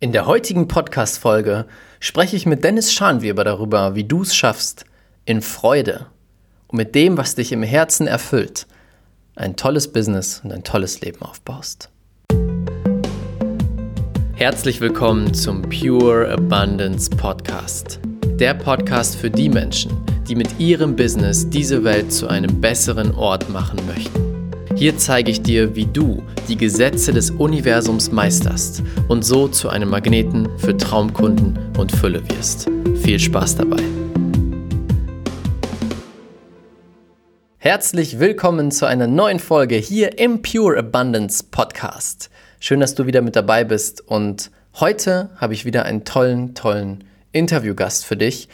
In der heutigen Podcast-Folge spreche ich mit Dennis Schanweber darüber, wie du es schaffst, in Freude und mit dem, was dich im Herzen erfüllt, ein tolles Business und ein tolles Leben aufbaust. Herzlich willkommen zum Pure Abundance Podcast. Der Podcast für die Menschen, die mit ihrem Business diese Welt zu einem besseren Ort machen möchten. Hier zeige ich dir, wie du die Gesetze des Universums meisterst und so zu einem Magneten für Traumkunden und Fülle wirst. Viel Spaß dabei! Herzlich willkommen zu einer neuen Folge hier im Pure Abundance Podcast. Schön, dass du wieder mit dabei bist und heute habe ich wieder einen tollen, tollen Interviewgast für dich.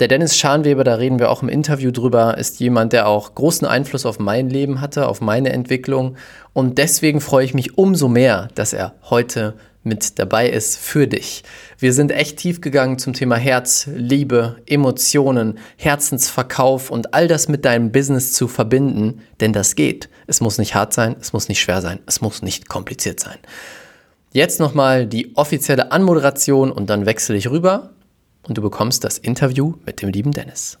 Der Dennis Schanweber, da reden wir auch im Interview drüber, ist jemand, der auch großen Einfluss auf mein Leben hatte, auf meine Entwicklung. Und deswegen freue ich mich umso mehr, dass er heute mit dabei ist für dich. Wir sind echt tief gegangen zum Thema Herz, Liebe, Emotionen, Herzensverkauf und all das mit deinem Business zu verbinden, denn das geht. Es muss nicht hart sein, es muss nicht schwer sein, es muss nicht kompliziert sein. Jetzt nochmal die offizielle Anmoderation und dann wechsle ich rüber und du bekommst das Interview mit dem lieben Dennis.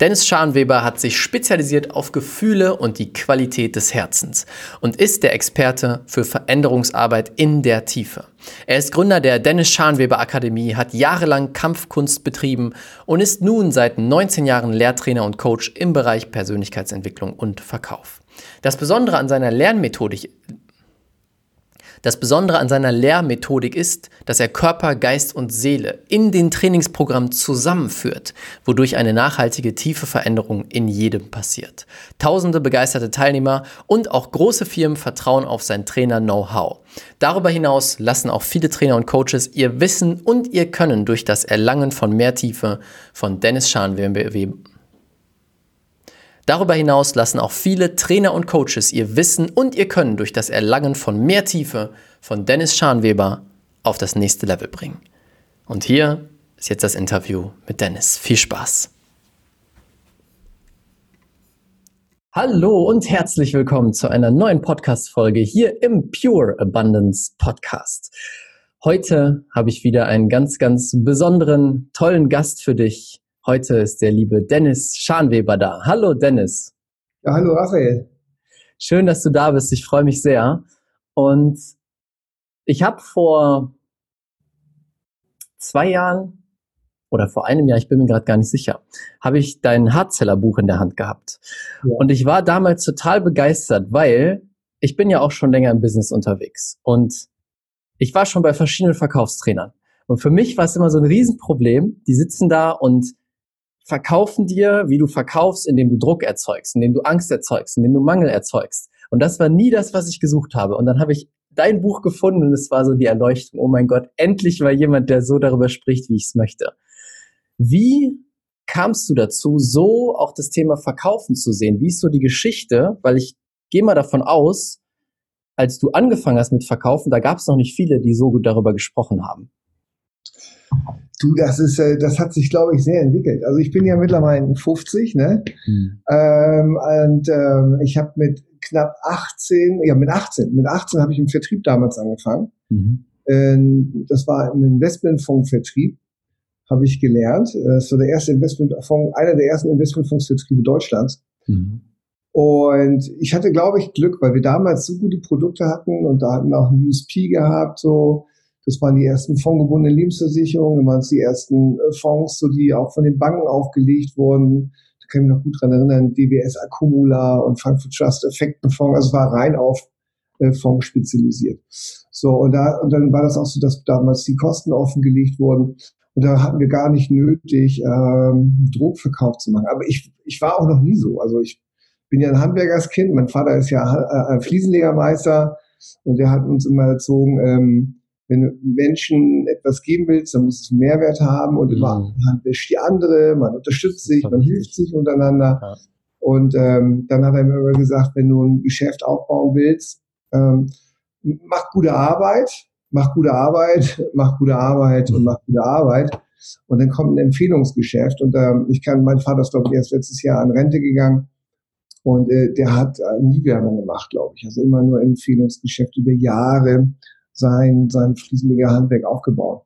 Dennis Scharnweber hat sich spezialisiert auf Gefühle und die Qualität des Herzens und ist der Experte für Veränderungsarbeit in der Tiefe. Er ist Gründer der Dennis Scharnweber Akademie, hat jahrelang Kampfkunst betrieben und ist nun seit 19 Jahren Lehrtrainer und Coach im Bereich Persönlichkeitsentwicklung und Verkauf. Das Besondere an seiner Lernmethodik das Besondere an seiner Lehrmethodik ist, dass er Körper, Geist und Seele in den Trainingsprogrammen zusammenführt, wodurch eine nachhaltige, tiefe Veränderung in jedem passiert. Tausende begeisterte Teilnehmer und auch große Firmen vertrauen auf sein Trainer-Know-how. Darüber hinaus lassen auch viele Trainer und Coaches ihr Wissen und ihr Können durch das Erlangen von mehr Tiefe von Dennis Schanweber Darüber hinaus lassen auch viele Trainer und Coaches ihr Wissen und ihr Können durch das Erlangen von mehr Tiefe von Dennis Scharnweber auf das nächste Level bringen. Und hier ist jetzt das Interview mit Dennis. Viel Spaß! Hallo und herzlich willkommen zu einer neuen Podcast-Folge hier im Pure Abundance Podcast. Heute habe ich wieder einen ganz, ganz besonderen, tollen Gast für dich. Heute ist der liebe Dennis Schanweber da. Hallo Dennis. Ja, hallo Raphael. Schön, dass du da bist. Ich freue mich sehr. Und ich habe vor zwei Jahren oder vor einem Jahr, ich bin mir gerade gar nicht sicher, habe ich dein Hardseller-Buch in der Hand gehabt. Ja. Und ich war damals total begeistert, weil ich bin ja auch schon länger im Business unterwegs. Und ich war schon bei verschiedenen Verkaufstrainern. Und für mich war es immer so ein Riesenproblem. Die sitzen da und verkaufen dir, wie du verkaufst, indem du Druck erzeugst, indem du Angst erzeugst, indem du Mangel erzeugst. Und das war nie das, was ich gesucht habe. Und dann habe ich dein Buch gefunden und es war so die Erleuchtung. Oh mein Gott, endlich war jemand, der so darüber spricht, wie ich es möchte. Wie kamst du dazu, so auch das Thema Verkaufen zu sehen? Wie ist so die Geschichte? Weil ich gehe mal davon aus, als du angefangen hast mit Verkaufen, da gab es noch nicht viele, die so gut darüber gesprochen haben. Du, das ist, äh, das hat sich, glaube ich, sehr entwickelt. Also ich bin ja mittlerweile 50, ne? Mhm. Ähm, und ähm, ich habe mit knapp 18, ja mit 18, mit 18 habe ich im Vertrieb damals angefangen. Mhm. Ähm, das war im Investmentfondsvertrieb, habe ich gelernt. Das war der erste Investmentfonds, einer der ersten Investmentfondsvertriebe Deutschlands. Mhm. Und ich hatte, glaube ich, Glück, weil wir damals so gute Produkte hatten und da hatten wir auch ein USP gehabt, so das waren die ersten fondgebundenen Lebensversicherungen, waren die ersten äh, Fonds, so die auch von den Banken aufgelegt wurden. Da kann ich mich noch gut dran erinnern, DWS Accumula und Frankfurt Trust Effektenfonds, also war rein auf äh, Fonds spezialisiert. So, und, da, und dann war das auch so, dass damals die Kosten offengelegt wurden. Und da hatten wir gar nicht nötig, ähm, Druckverkauf zu machen. Aber ich, ich war auch noch nie so. Also ich bin ja ein Handwerkerskind. Mein Vater ist ja äh, Fliesenlegermeister und der hat uns immer erzogen, ähm, wenn du Menschen etwas geben willst, dann muss es einen Mehrwert haben und immer mhm. man wäscht die andere, man unterstützt sich, man hilft sich untereinander. Ja. Und ähm, dann hat er mir immer gesagt, wenn du ein Geschäft aufbauen willst, ähm, mach gute Arbeit, mach gute Arbeit, mach gute Arbeit und mach gute Arbeit. Und dann kommt ein Empfehlungsgeschäft. Und ähm, ich kann, mein Vater ist, glaube ich, erst letztes Jahr an Rente gegangen. Und äh, der hat äh, nie Werbung gemacht, glaube ich. Also immer nur Empfehlungsgeschäft über Jahre sein, sein Fliesenleger Handwerk aufgebaut.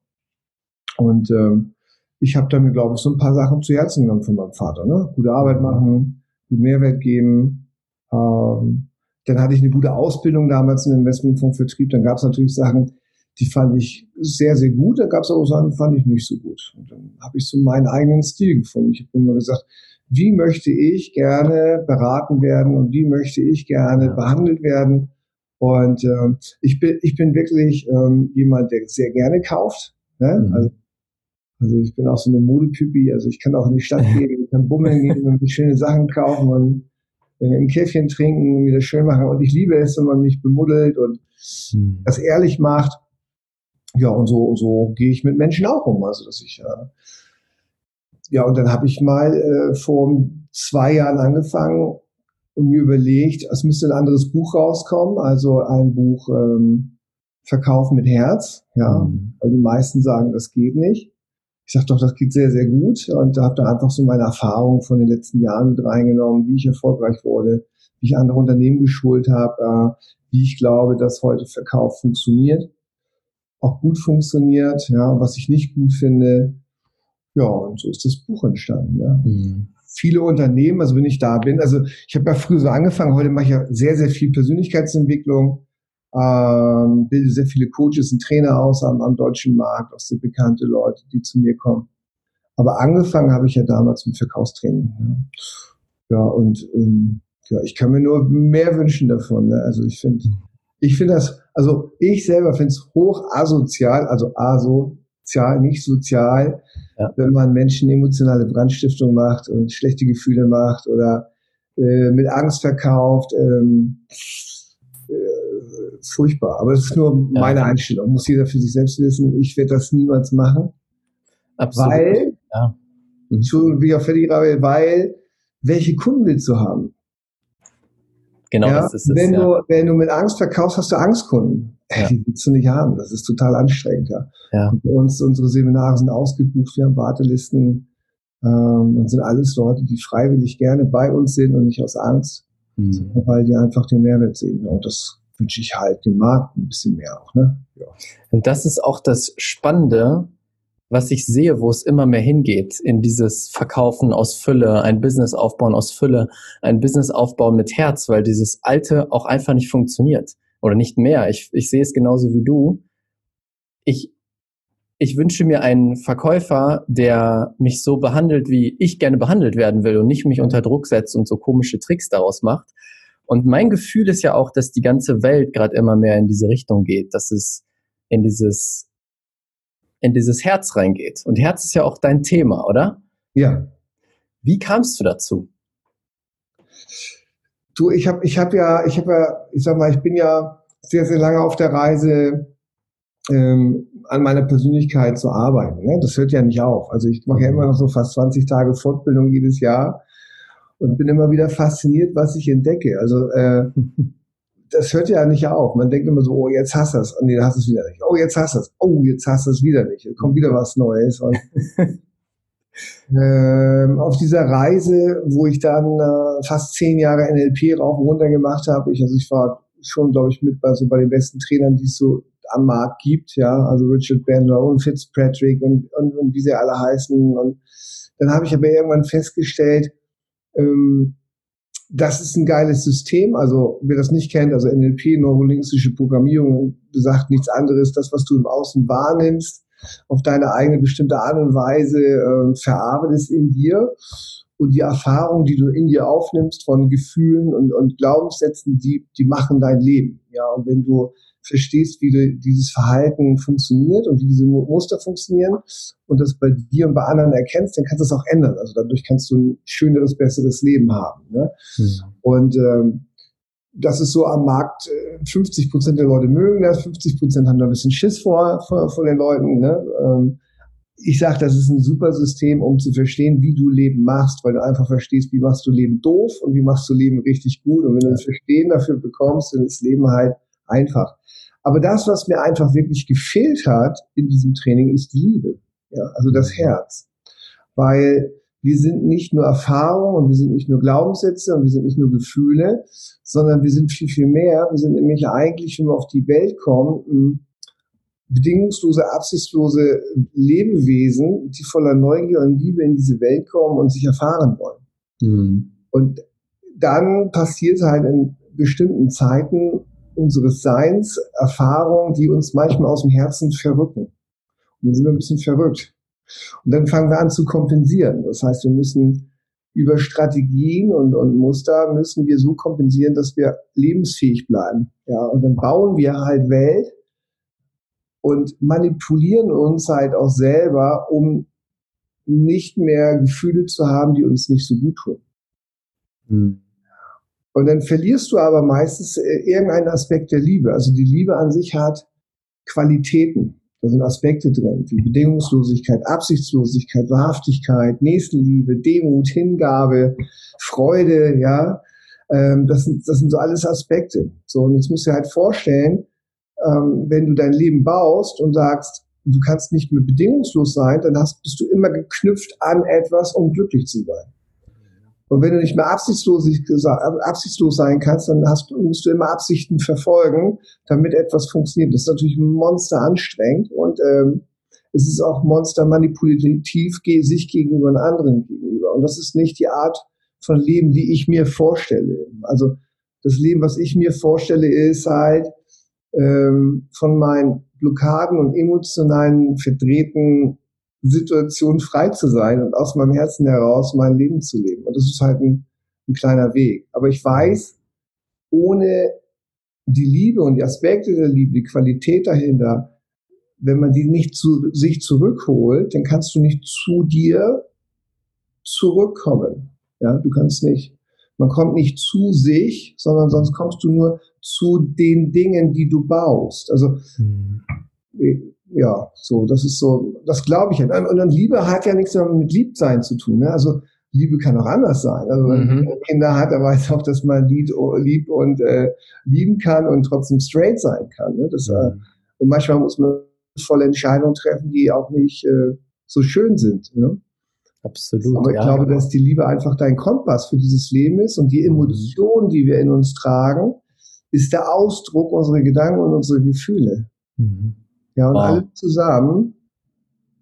Und ähm, ich habe mir, glaube ich, so ein paar Sachen zu Herzen genommen von meinem Vater. Ne? Gute Arbeit machen, gut Mehrwert geben. Ähm, dann hatte ich eine gute Ausbildung damals im Investmentfonds Vertrieb. Dann gab es natürlich Sachen, die fand ich sehr, sehr gut. Da gab es auch Sachen, die fand ich nicht so gut. Und dann habe ich so meinen eigenen Stil gefunden. Ich habe immer gesagt, wie möchte ich gerne beraten werden und wie möchte ich gerne behandelt werden. Und äh, ich, bin, ich bin wirklich ähm, jemand, der sehr gerne kauft. Ne? Mhm. Also, also ich bin auch so eine Modetypi. Also ich kann auch in die Stadt gehen, ich kann bummeln gehen und schöne Sachen kaufen und äh, ein Käffchen trinken und das schön machen. Und ich liebe es, wenn man mich bemuddelt und mhm. das ehrlich macht. Ja, und so, so gehe ich mit Menschen auch um. Also dass ich äh, ja, und dann habe ich mal äh, vor zwei Jahren angefangen und mir überlegt, es müsste ein anderes Buch rauskommen, also ein Buch ähm, Verkaufen mit Herz, ja, mhm. weil die meisten sagen, das geht nicht. Ich sage doch, das geht sehr, sehr gut und da habe da einfach so meine Erfahrungen von den letzten Jahren mit reingenommen, wie ich erfolgreich wurde, wie ich andere Unternehmen geschult habe, äh, wie ich glaube, dass heute Verkauf funktioniert, auch gut funktioniert, ja, was ich nicht gut finde, ja, und so ist das Buch entstanden. Ja. Mhm. Viele Unternehmen, also wenn ich da bin, also ich habe ja früher so angefangen, heute mache ich ja sehr, sehr viel Persönlichkeitsentwicklung, ähm, bilde sehr viele Coaches und Trainer aus am, am deutschen Markt, auch sehr bekannte Leute, die zu mir kommen. Aber angefangen habe ich ja damals mit Verkaufstraining. Ja, ja und ähm, ja, ich kann mir nur mehr wünschen davon. Ne? Also ich finde, mhm. ich finde das, also ich selber finde es hoch asozial, also aso sozial, nicht sozial, ja. wenn man Menschen emotionale Brandstiftung macht und schlechte Gefühle macht oder äh, mit Angst verkauft. Ähm, äh, furchtbar. Aber es ist nur ja. meine Einstellung. Muss jeder für sich selbst wissen. Ich werde das niemals machen. Absolut. Weil, ja. Entschuldigung, wie ich auf fertig weil, welche Kunden willst du haben? Genau, ja, das ist es. Wenn, ja. du, wenn du mit Angst verkaufst, hast du Angstkunden. Ja. Die willst du nicht haben. Das ist total anstrengend. Ja. ja. Und uns, unsere Seminare sind ausgebucht, wir haben Wartelisten ähm, und sind alles Leute, die freiwillig gerne bei uns sind und nicht aus Angst, mhm. weil die einfach den Mehrwert sehen. Und das wünsche ich halt dem Markt ein bisschen mehr auch. Ne? Ja. Und das ist auch das Spannende, was ich sehe, wo es immer mehr hingeht, in dieses Verkaufen aus Fülle, ein Business aufbauen aus Fülle, ein Business aufbauen mit Herz, weil dieses alte auch einfach nicht funktioniert oder nicht mehr. Ich, ich sehe es genauso wie du. Ich, ich wünsche mir einen Verkäufer, der mich so behandelt, wie ich gerne behandelt werden will und nicht mich unter Druck setzt und so komische Tricks daraus macht. Und mein Gefühl ist ja auch, dass die ganze Welt gerade immer mehr in diese Richtung geht, dass es in dieses in dieses Herz reingeht. Und Herz ist ja auch dein Thema, oder? Ja. Wie kamst du dazu? Du, ich habe ich hab ja, ich habe ja, ich sag mal, ich bin ja sehr, sehr lange auf der Reise, ähm, an meiner Persönlichkeit zu arbeiten. Ne? Das hört ja nicht auf. Also ich mache ja immer noch so fast 20 Tage Fortbildung jedes Jahr und bin immer wieder fasziniert, was ich entdecke. Also äh, das hört ja nicht auf. Man denkt immer so, oh, jetzt hast du es. Und nee, hast du es wieder nicht. Oh, jetzt hast du es. Oh, jetzt hast du es wieder nicht. Jetzt kommt wieder was Neues. Und, ähm, auf dieser Reise, wo ich dann äh, fast zehn Jahre NLP rauf und runter gemacht habe, ich, also ich war schon, glaube ich, mit bei, so bei den besten Trainern, die es so am Markt gibt, ja, also Richard Bandler und Fitzpatrick und, und, und wie sie alle heißen. Und dann habe ich aber irgendwann festgestellt, ähm, das ist ein geiles System. Also wer das nicht kennt, also NLP, neurolinguistische Programmierung, besagt nichts anderes. Das, was du im Außen wahrnimmst, auf deine eigene bestimmte Art und Weise äh, verarbeitest in dir. Und die Erfahrung, die du in dir aufnimmst von Gefühlen und, und Glaubenssätzen, die, die machen dein Leben. Ja, und wenn du verstehst, wie dieses Verhalten funktioniert und wie diese Muster funktionieren und das bei dir und bei anderen erkennst, dann kannst du es auch ändern. Also dadurch kannst du ein schöneres, besseres Leben haben. Ne? Mhm. Und ähm, das ist so am Markt, 50 äh, Prozent der Leute mögen das, 50 Prozent haben da ein bisschen Schiss vor, vor, vor den Leuten. Ne? Ähm, ich sage, das ist ein super System, um zu verstehen, wie du Leben machst, weil du einfach verstehst, wie machst du Leben doof und wie machst du Leben richtig gut. Und wenn du das Verstehen dafür bekommst, dann ist Leben halt einfach. Aber das, was mir einfach wirklich gefehlt hat in diesem Training, ist die Liebe. Ja, also das Herz. Weil wir sind nicht nur Erfahrung und wir sind nicht nur Glaubenssätze und wir sind nicht nur Gefühle, sondern wir sind viel, viel mehr. Wir sind nämlich eigentlich, wenn wir auf die Welt kommen, bedingungslose, absichtslose Lebewesen, die voller Neugier und Liebe in diese Welt kommen und sich erfahren wollen. Mhm. Und dann passiert halt in bestimmten Zeiten unseres Seins Erfahrungen, die uns manchmal aus dem Herzen verrücken. Und dann sind wir ein bisschen verrückt. Und dann fangen wir an zu kompensieren. Das heißt, wir müssen über Strategien und, und Muster müssen wir so kompensieren, dass wir lebensfähig bleiben. Ja, und dann bauen wir halt Welt und manipulieren uns halt auch selber, um nicht mehr Gefühle zu haben, die uns nicht so gut tun. Mhm. Und dann verlierst du aber meistens äh, irgendeinen Aspekt der Liebe. Also die Liebe an sich hat Qualitäten. Da sind Aspekte drin, wie Bedingungslosigkeit, Absichtslosigkeit, Wahrhaftigkeit, Nächstenliebe, Demut, Hingabe, Freude, ja. Ähm, das, sind, das sind so alles Aspekte. So, und jetzt musst du dir halt vorstellen, ähm, wenn du dein Leben baust und sagst, du kannst nicht mehr bedingungslos sein, dann hast, bist du immer geknüpft an etwas, um glücklich zu sein. Und wenn du nicht mehr absichtslos, absichtslos sein kannst, dann hast, musst du immer Absichten verfolgen, damit etwas funktioniert. Das ist natürlich monster anstrengend und ähm, es ist auch monster manipulativ sich gegenüber einem anderen gegenüber. Und das ist nicht die Art von Leben, die ich mir vorstelle. Also das Leben, was ich mir vorstelle, ist halt ähm, von meinen Blockaden und emotionalen verdrehten Situation frei zu sein und aus meinem Herzen heraus mein Leben zu leben. Und das ist halt ein, ein kleiner Weg. Aber ich weiß, ohne die Liebe und die Aspekte der Liebe, die Qualität dahinter, wenn man die nicht zu sich zurückholt, dann kannst du nicht zu dir zurückkommen. Ja, du kannst nicht. Man kommt nicht zu sich, sondern sonst kommst du nur zu den Dingen, die du baust. Also hm ja, so, das ist so, das glaube ich. Und dann Liebe hat ja nichts mit Liebsein zu tun. Ne? Also Liebe kann auch anders sein. Also wenn mhm. Kinder hat, dann weiß auch, dass man lieb, lieb und äh, lieben kann und trotzdem straight sein kann. Ne? Das, äh, mhm. äh, und manchmal muss man volle Entscheidungen treffen, die auch nicht äh, so schön sind. Ne? Absolut. Aber ich ja, glaube, dass die Liebe einfach dein Kompass für dieses Leben ist und die mhm. Emotionen, die wir in uns tragen, ist der Ausdruck unserer Gedanken und unserer Gefühle. Mhm. Ja, und wow. alles zusammen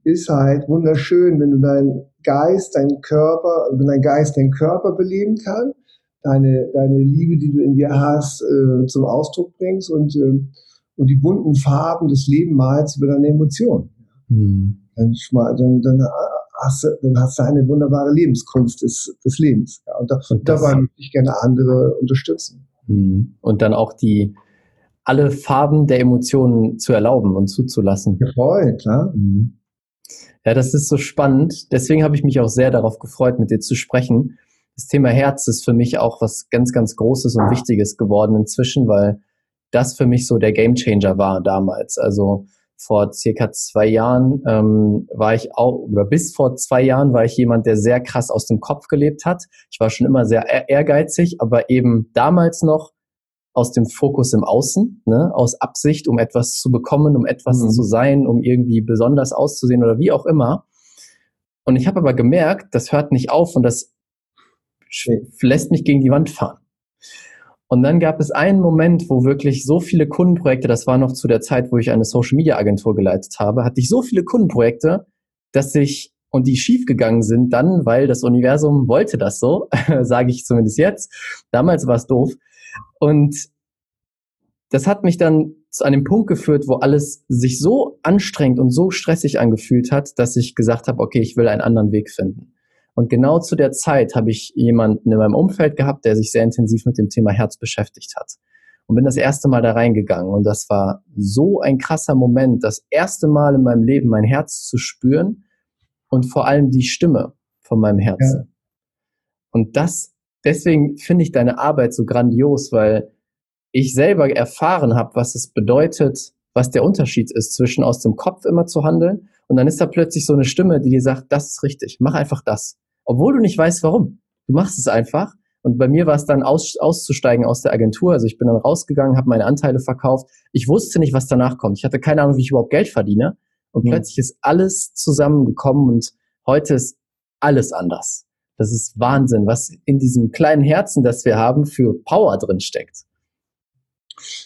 ist halt wunderschön, wenn du deinen Geist, deinen Körper, wenn dein Geist deinen Körper beleben kann, deine, deine Liebe, die du in dir hast, äh, zum Ausdruck bringst und, äh, und die bunten Farben des Lebens malst über deine Emotionen. Hm. Dann, dann, dann, hast du, dann hast du eine wunderbare Lebenskunst des, des Lebens. Ja, und, da, und dabei möchte ich gerne andere unterstützen. Hm. Und dann auch die, alle Farben der Emotionen zu erlauben und zuzulassen. Ja, voll, klar. Mhm. Ja, das ist so spannend. Deswegen habe ich mich auch sehr darauf gefreut, mit dir zu sprechen. Das Thema Herz ist für mich auch was ganz, ganz Großes und Wichtiges geworden inzwischen, weil das für mich so der Gamechanger war damals. Also vor circa zwei Jahren ähm, war ich auch, oder bis vor zwei Jahren war ich jemand, der sehr krass aus dem Kopf gelebt hat. Ich war schon immer sehr ehrgeizig, aber eben damals noch aus dem Fokus im Außen, ne, aus Absicht, um etwas zu bekommen, um etwas mhm. zu sein, um irgendwie besonders auszusehen oder wie auch immer. Und ich habe aber gemerkt, das hört nicht auf und das lässt mich gegen die Wand fahren. Und dann gab es einen Moment, wo wirklich so viele Kundenprojekte, das war noch zu der Zeit, wo ich eine Social Media Agentur geleitet habe, hatte ich so viele Kundenprojekte, dass ich und die schiefgegangen sind dann, weil das Universum wollte das so, sage ich zumindest jetzt. Damals war es doof, und das hat mich dann zu einem Punkt geführt, wo alles sich so anstrengend und so stressig angefühlt hat, dass ich gesagt habe, okay, ich will einen anderen Weg finden. Und genau zu der Zeit habe ich jemanden in meinem Umfeld gehabt, der sich sehr intensiv mit dem Thema Herz beschäftigt hat. Und bin das erste Mal da reingegangen. Und das war so ein krasser Moment, das erste Mal in meinem Leben mein Herz zu spüren und vor allem die Stimme von meinem Herzen. Ja. Und das deswegen finde ich deine Arbeit so grandios, weil ich selber erfahren habe, was es bedeutet, was der Unterschied ist zwischen aus dem Kopf immer zu handeln und dann ist da plötzlich so eine Stimme, die dir sagt, das ist richtig, mach einfach das. Obwohl du nicht weißt, warum. Du machst es einfach. Und bei mir war es dann aus, auszusteigen aus der Agentur. Also ich bin dann rausgegangen, habe meine Anteile verkauft. Ich wusste nicht, was danach kommt. Ich hatte keine Ahnung, wie ich überhaupt Geld verdiene. Und mhm. plötzlich ist alles zusammengekommen und heute ist alles anders. Das ist Wahnsinn, was in diesem kleinen Herzen, das wir haben, für Power drin steckt.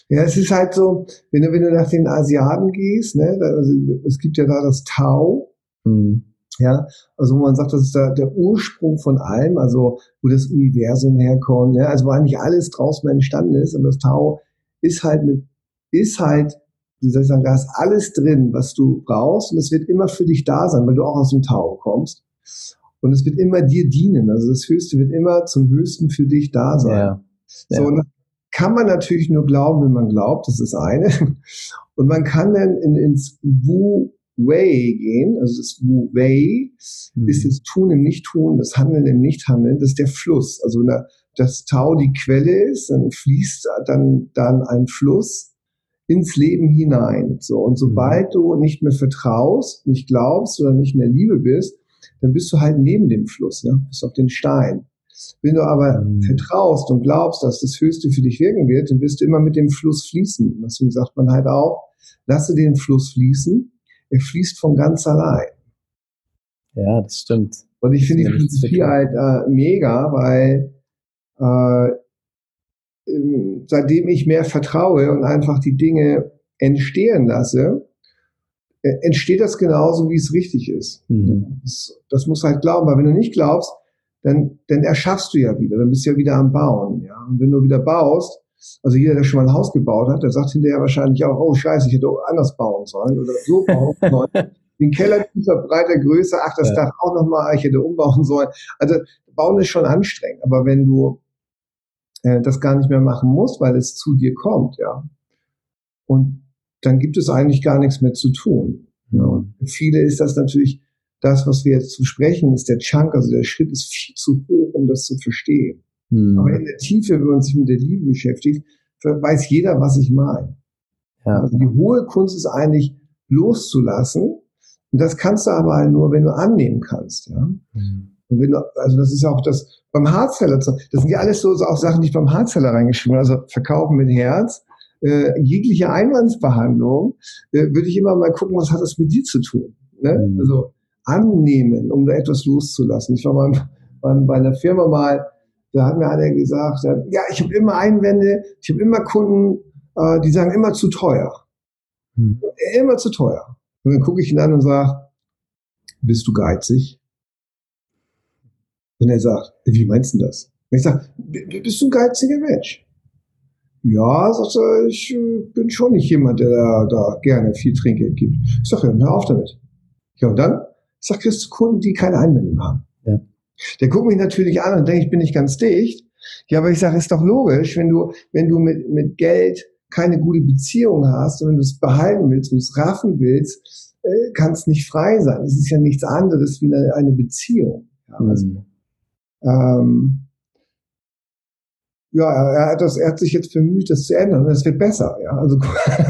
Ja, es ist halt so, wenn du, wenn du nach den Asiaten gehst, ne, also es gibt ja da das Tao, mhm. ja, also wo man sagt, das ist da der Ursprung von allem, also wo das Universum herkommt, ja, also wo eigentlich alles draußen entstanden ist, und das Tao ist halt mit, ist halt, wie soll ich sagen, da ist alles drin, was du brauchst, und es wird immer für dich da sein, weil du auch aus dem Tao kommst. Und es wird immer dir dienen. Also das Höchste wird immer zum Höchsten für dich da sein. Ja. So, und kann man natürlich nur glauben, wenn man glaubt, das ist eine. Und man kann dann in, ins Wu Wei gehen, also das Wu Wei mhm. ist das Tun im Nicht-Tun, das Handeln im Nicht-Handeln, das ist der Fluss. Also wenn das Tau die Quelle ist, dann fließt dann, dann ein Fluss ins Leben hinein. So, und sobald mhm. du nicht mehr vertraust, nicht glaubst oder nicht in der Liebe bist, dann bist du halt neben dem Fluss, ja, bist auf den Stein. Wenn du aber mhm. vertraust und glaubst, dass das Höchste für dich wirken wird, dann wirst du immer mit dem Fluss fließen. Deswegen sagt man halt auch, lasse den Fluss fließen. Er fließt von ganz allein. Ja, das stimmt. Und ich finde die Philosophie halt äh, mega, weil äh, seitdem ich mehr vertraue und einfach die Dinge entstehen lasse, entsteht das genauso, wie es richtig ist. Mhm. Das, das muss halt glauben, weil wenn du nicht glaubst, dann, dann erschaffst du ja wieder, dann bist du ja wieder am Bauen. Ja? Und wenn du wieder baust, also jeder, der schon mal ein Haus gebaut hat, der sagt hinterher wahrscheinlich auch, oh scheiße, ich hätte anders bauen sollen oder so bauen sollen. Den Keller tiefer, breiter, größer, ach, das ja. Dach auch nochmal, ich hätte umbauen sollen. Also bauen ist schon anstrengend, aber wenn du äh, das gar nicht mehr machen musst, weil es zu dir kommt, ja, und dann gibt es eigentlich gar nichts mehr zu tun. Ja. Und für viele ist das natürlich das, was wir jetzt zu sprechen, ist der Chunk, also der Schritt ist viel zu hoch, um das zu verstehen. Mhm. Aber in der Tiefe, wenn man sich mit der Liebe beschäftigt, weiß jeder, was ich meine. Ja. Also die hohe Kunst ist eigentlich loszulassen. Und das kannst du aber halt nur, wenn du annehmen kannst. Ja? Mhm. Und wenn du, also das ist ja auch das beim Hardseller, das sind ja alles so, so auch Sachen, die ich beim Hardseller reingeschrieben habe. Also verkaufen mit Herz, äh, jegliche Einwandsbehandlung, äh, würde ich immer mal gucken, was hat das mit dir zu tun. Ne? Mhm. Also annehmen, um da etwas loszulassen. Ich war mal bei, bei einer Firma mal, da hat mir einer gesagt, ja, ich habe immer Einwände, ich habe immer Kunden, äh, die sagen immer zu teuer. Hm. Immer zu teuer. Und dann gucke ich ihn an und sage, bist du geizig? Und er sagt, wie meinst du das? Und ich sage, bist du ein geiziger Mensch? Ja, sagt er, ich äh, bin schon nicht jemand, der da, da gerne viel Trinkgeld gibt. Ich sage, ja, hör auf damit. Ja, und dann? Ich sage, kriegst du Kunden, die keine Einwände haben. Ja. Der guckt mich natürlich an und denkt, ich bin nicht ganz dicht. Ja, aber ich sage, ist doch logisch, wenn du, wenn du mit, mit Geld keine gute Beziehung hast und wenn du es behalten willst, wenn du es raffen willst, äh, kann es nicht frei sein. Es ist ja nichts anderes wie eine, eine Beziehung. Ja, also, mhm. ähm, ja, er hat, das, er hat sich jetzt bemüht, das zu ändern und es wird besser. Ja, also,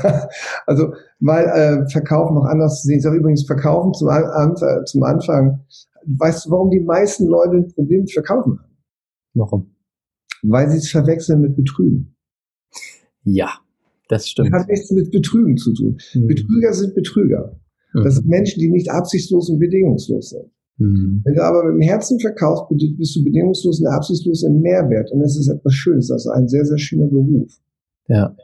also mal äh, Verkaufen noch anders zu sehen. Ich sage übrigens Verkaufen zum, Anfang, zum Anfang. Weißt du, warum die meisten Leute ein Problem mit Verkaufen haben? Warum? Weil sie es verwechseln mit Betrügen. Ja, das stimmt. Das hat nichts mit Betrügen zu tun. Mhm. Betrüger sind Betrüger. Das mhm. sind Menschen, die nicht absichtslos und bedingungslos sind. Mhm. Wenn du aber mit dem Herzen verkaufst, bist du bedingungslos und absichtslos im Mehrwert. Und es ist etwas Schönes. Das ist ein sehr, sehr schöner Beruf. Ja.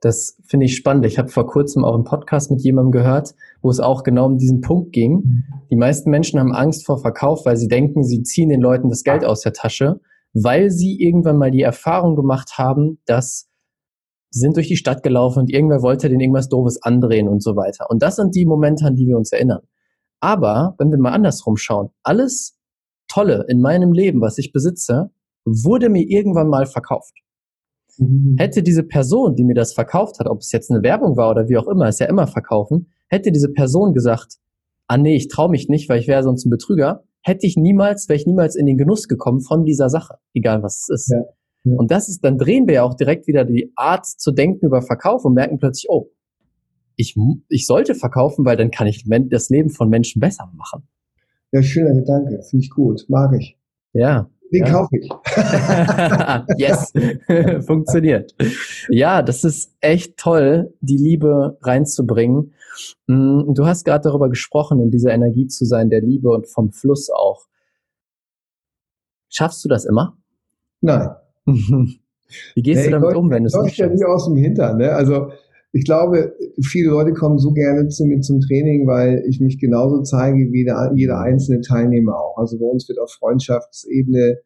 Das finde ich spannend. Ich habe vor kurzem auch einen Podcast mit jemandem gehört, wo es auch genau um diesen Punkt ging. Mhm. Die meisten Menschen haben Angst vor Verkauf, weil sie denken, sie ziehen den Leuten das Geld aus der Tasche, weil sie irgendwann mal die Erfahrung gemacht haben, dass die sind durch die Stadt gelaufen und irgendwer wollte denen irgendwas Doofes andrehen und so weiter. Und das sind die Momente, an die wir uns erinnern. Aber wenn wir mal andersrum schauen, alles Tolle in meinem Leben, was ich besitze, wurde mir irgendwann mal verkauft. Mhm. Hätte diese Person, die mir das verkauft hat, ob es jetzt eine Werbung war oder wie auch immer, ist ja immer verkaufen, hätte diese Person gesagt, ah nee, ich traue mich nicht, weil ich wäre sonst ein Betrüger, hätte ich niemals, wäre ich niemals in den Genuss gekommen von dieser Sache, egal was es ist. Ja, ja. Und das ist, dann drehen wir ja auch direkt wieder die Art zu denken über Verkauf und merken plötzlich, oh, ich, ich sollte verkaufen, weil dann kann ich das Leben von Menschen besser machen. Ja, schöner Gedanke. Finde ich gut. Mag ich. Ja. Den ja. kaufe ich. yes. Funktioniert. Ja, das ist echt toll, die Liebe reinzubringen. Mm, du hast gerade darüber gesprochen, in dieser Energie zu sein, der Liebe und vom Fluss auch. Schaffst du das immer? Nein. Wie gehst nee, du damit um, wenn du es nicht ja nicht aus dem Hintern. Ne? Also ich glaube, viele Leute kommen so gerne zu mir zum Training, weil ich mich genauso zeige wie der, jeder einzelne Teilnehmer auch. Also bei uns wird auf Freundschaftsebene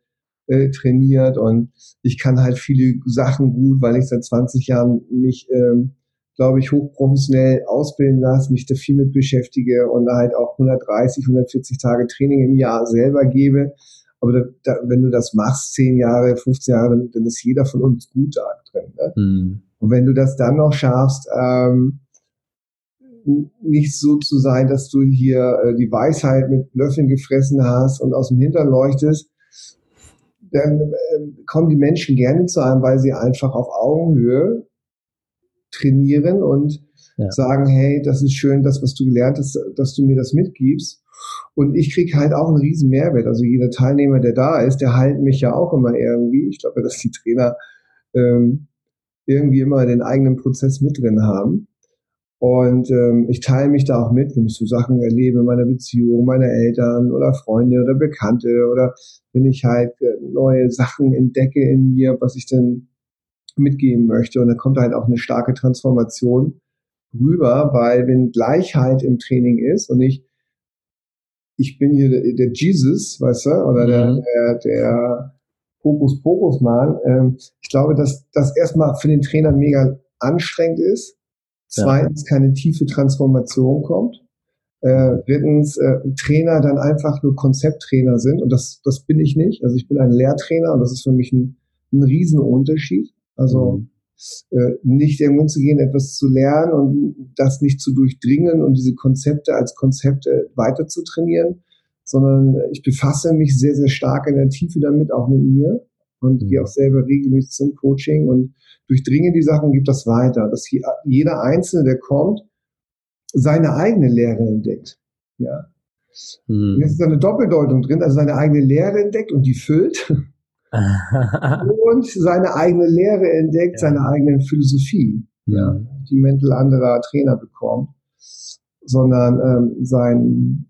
äh, trainiert und ich kann halt viele Sachen gut, weil ich seit 20 Jahren mich, ähm, glaube ich, hochprofessionell ausbilden lasse, mich da viel mit beschäftige und halt auch 130, 140 Tage Training im Jahr selber gebe. Aber da, da, wenn du das machst, 10 Jahre, 15 Jahre, dann, ist jeder von uns gut da drin. Ne? Mhm. Und wenn du das dann noch schaffst, ähm, nicht so zu sein, dass du hier äh, die Weisheit mit Löffeln gefressen hast und aus dem Hintern leuchtest, dann äh, kommen die Menschen gerne zu einem, weil sie einfach auf Augenhöhe trainieren und ja. sagen, hey, das ist schön, das, was du gelernt hast, dass du mir das mitgibst. Und ich kriege halt auch einen riesen Mehrwert. Also jeder Teilnehmer, der da ist, der heilt mich ja auch immer irgendwie. Ich glaube, dass die Trainer ähm, irgendwie immer den eigenen Prozess mit drin haben. Und ähm, ich teile mich da auch mit, wenn ich so Sachen erlebe in meiner Beziehung, meine Eltern oder Freunde oder Bekannte oder wenn ich halt äh, neue Sachen entdecke in mir, was ich dann mitgeben möchte. Und da kommt halt auch eine starke Transformation rüber, weil wenn Gleichheit im Training ist und ich, ich bin hier der, der Jesus, weißt du, oder der, mhm. der, der Hokus-Pokus-Mann, ähm, ich glaube, dass das erstmal für den Trainer mega anstrengend ist Zweitens keine tiefe Transformation kommt. Äh, drittens, äh, Trainer dann einfach nur Konzepttrainer sind und das, das bin ich nicht. Also ich bin ein Lehrtrainer und das ist für mich ein, ein Riesenunterschied. Also mhm. äh, nicht irgendwo zu gehen, etwas zu lernen und das nicht zu durchdringen und diese Konzepte als Konzepte weiter zu trainieren, sondern ich befasse mich sehr, sehr stark in der Tiefe damit, auch mit mir und mhm. gehe auch selber regelmäßig zum Coaching und durchdringe die Sachen, gibt das weiter, dass jeder Einzelne, der kommt, seine eigene Lehre entdeckt. Ja. Mhm. Jetzt ist eine Doppeldeutung drin, also seine eigene Lehre entdeckt und die füllt. und seine eigene Lehre entdeckt, ja. seine eigene Philosophie, mhm. ja, die Mäntel anderer Trainer bekommt, sondern ähm, sein,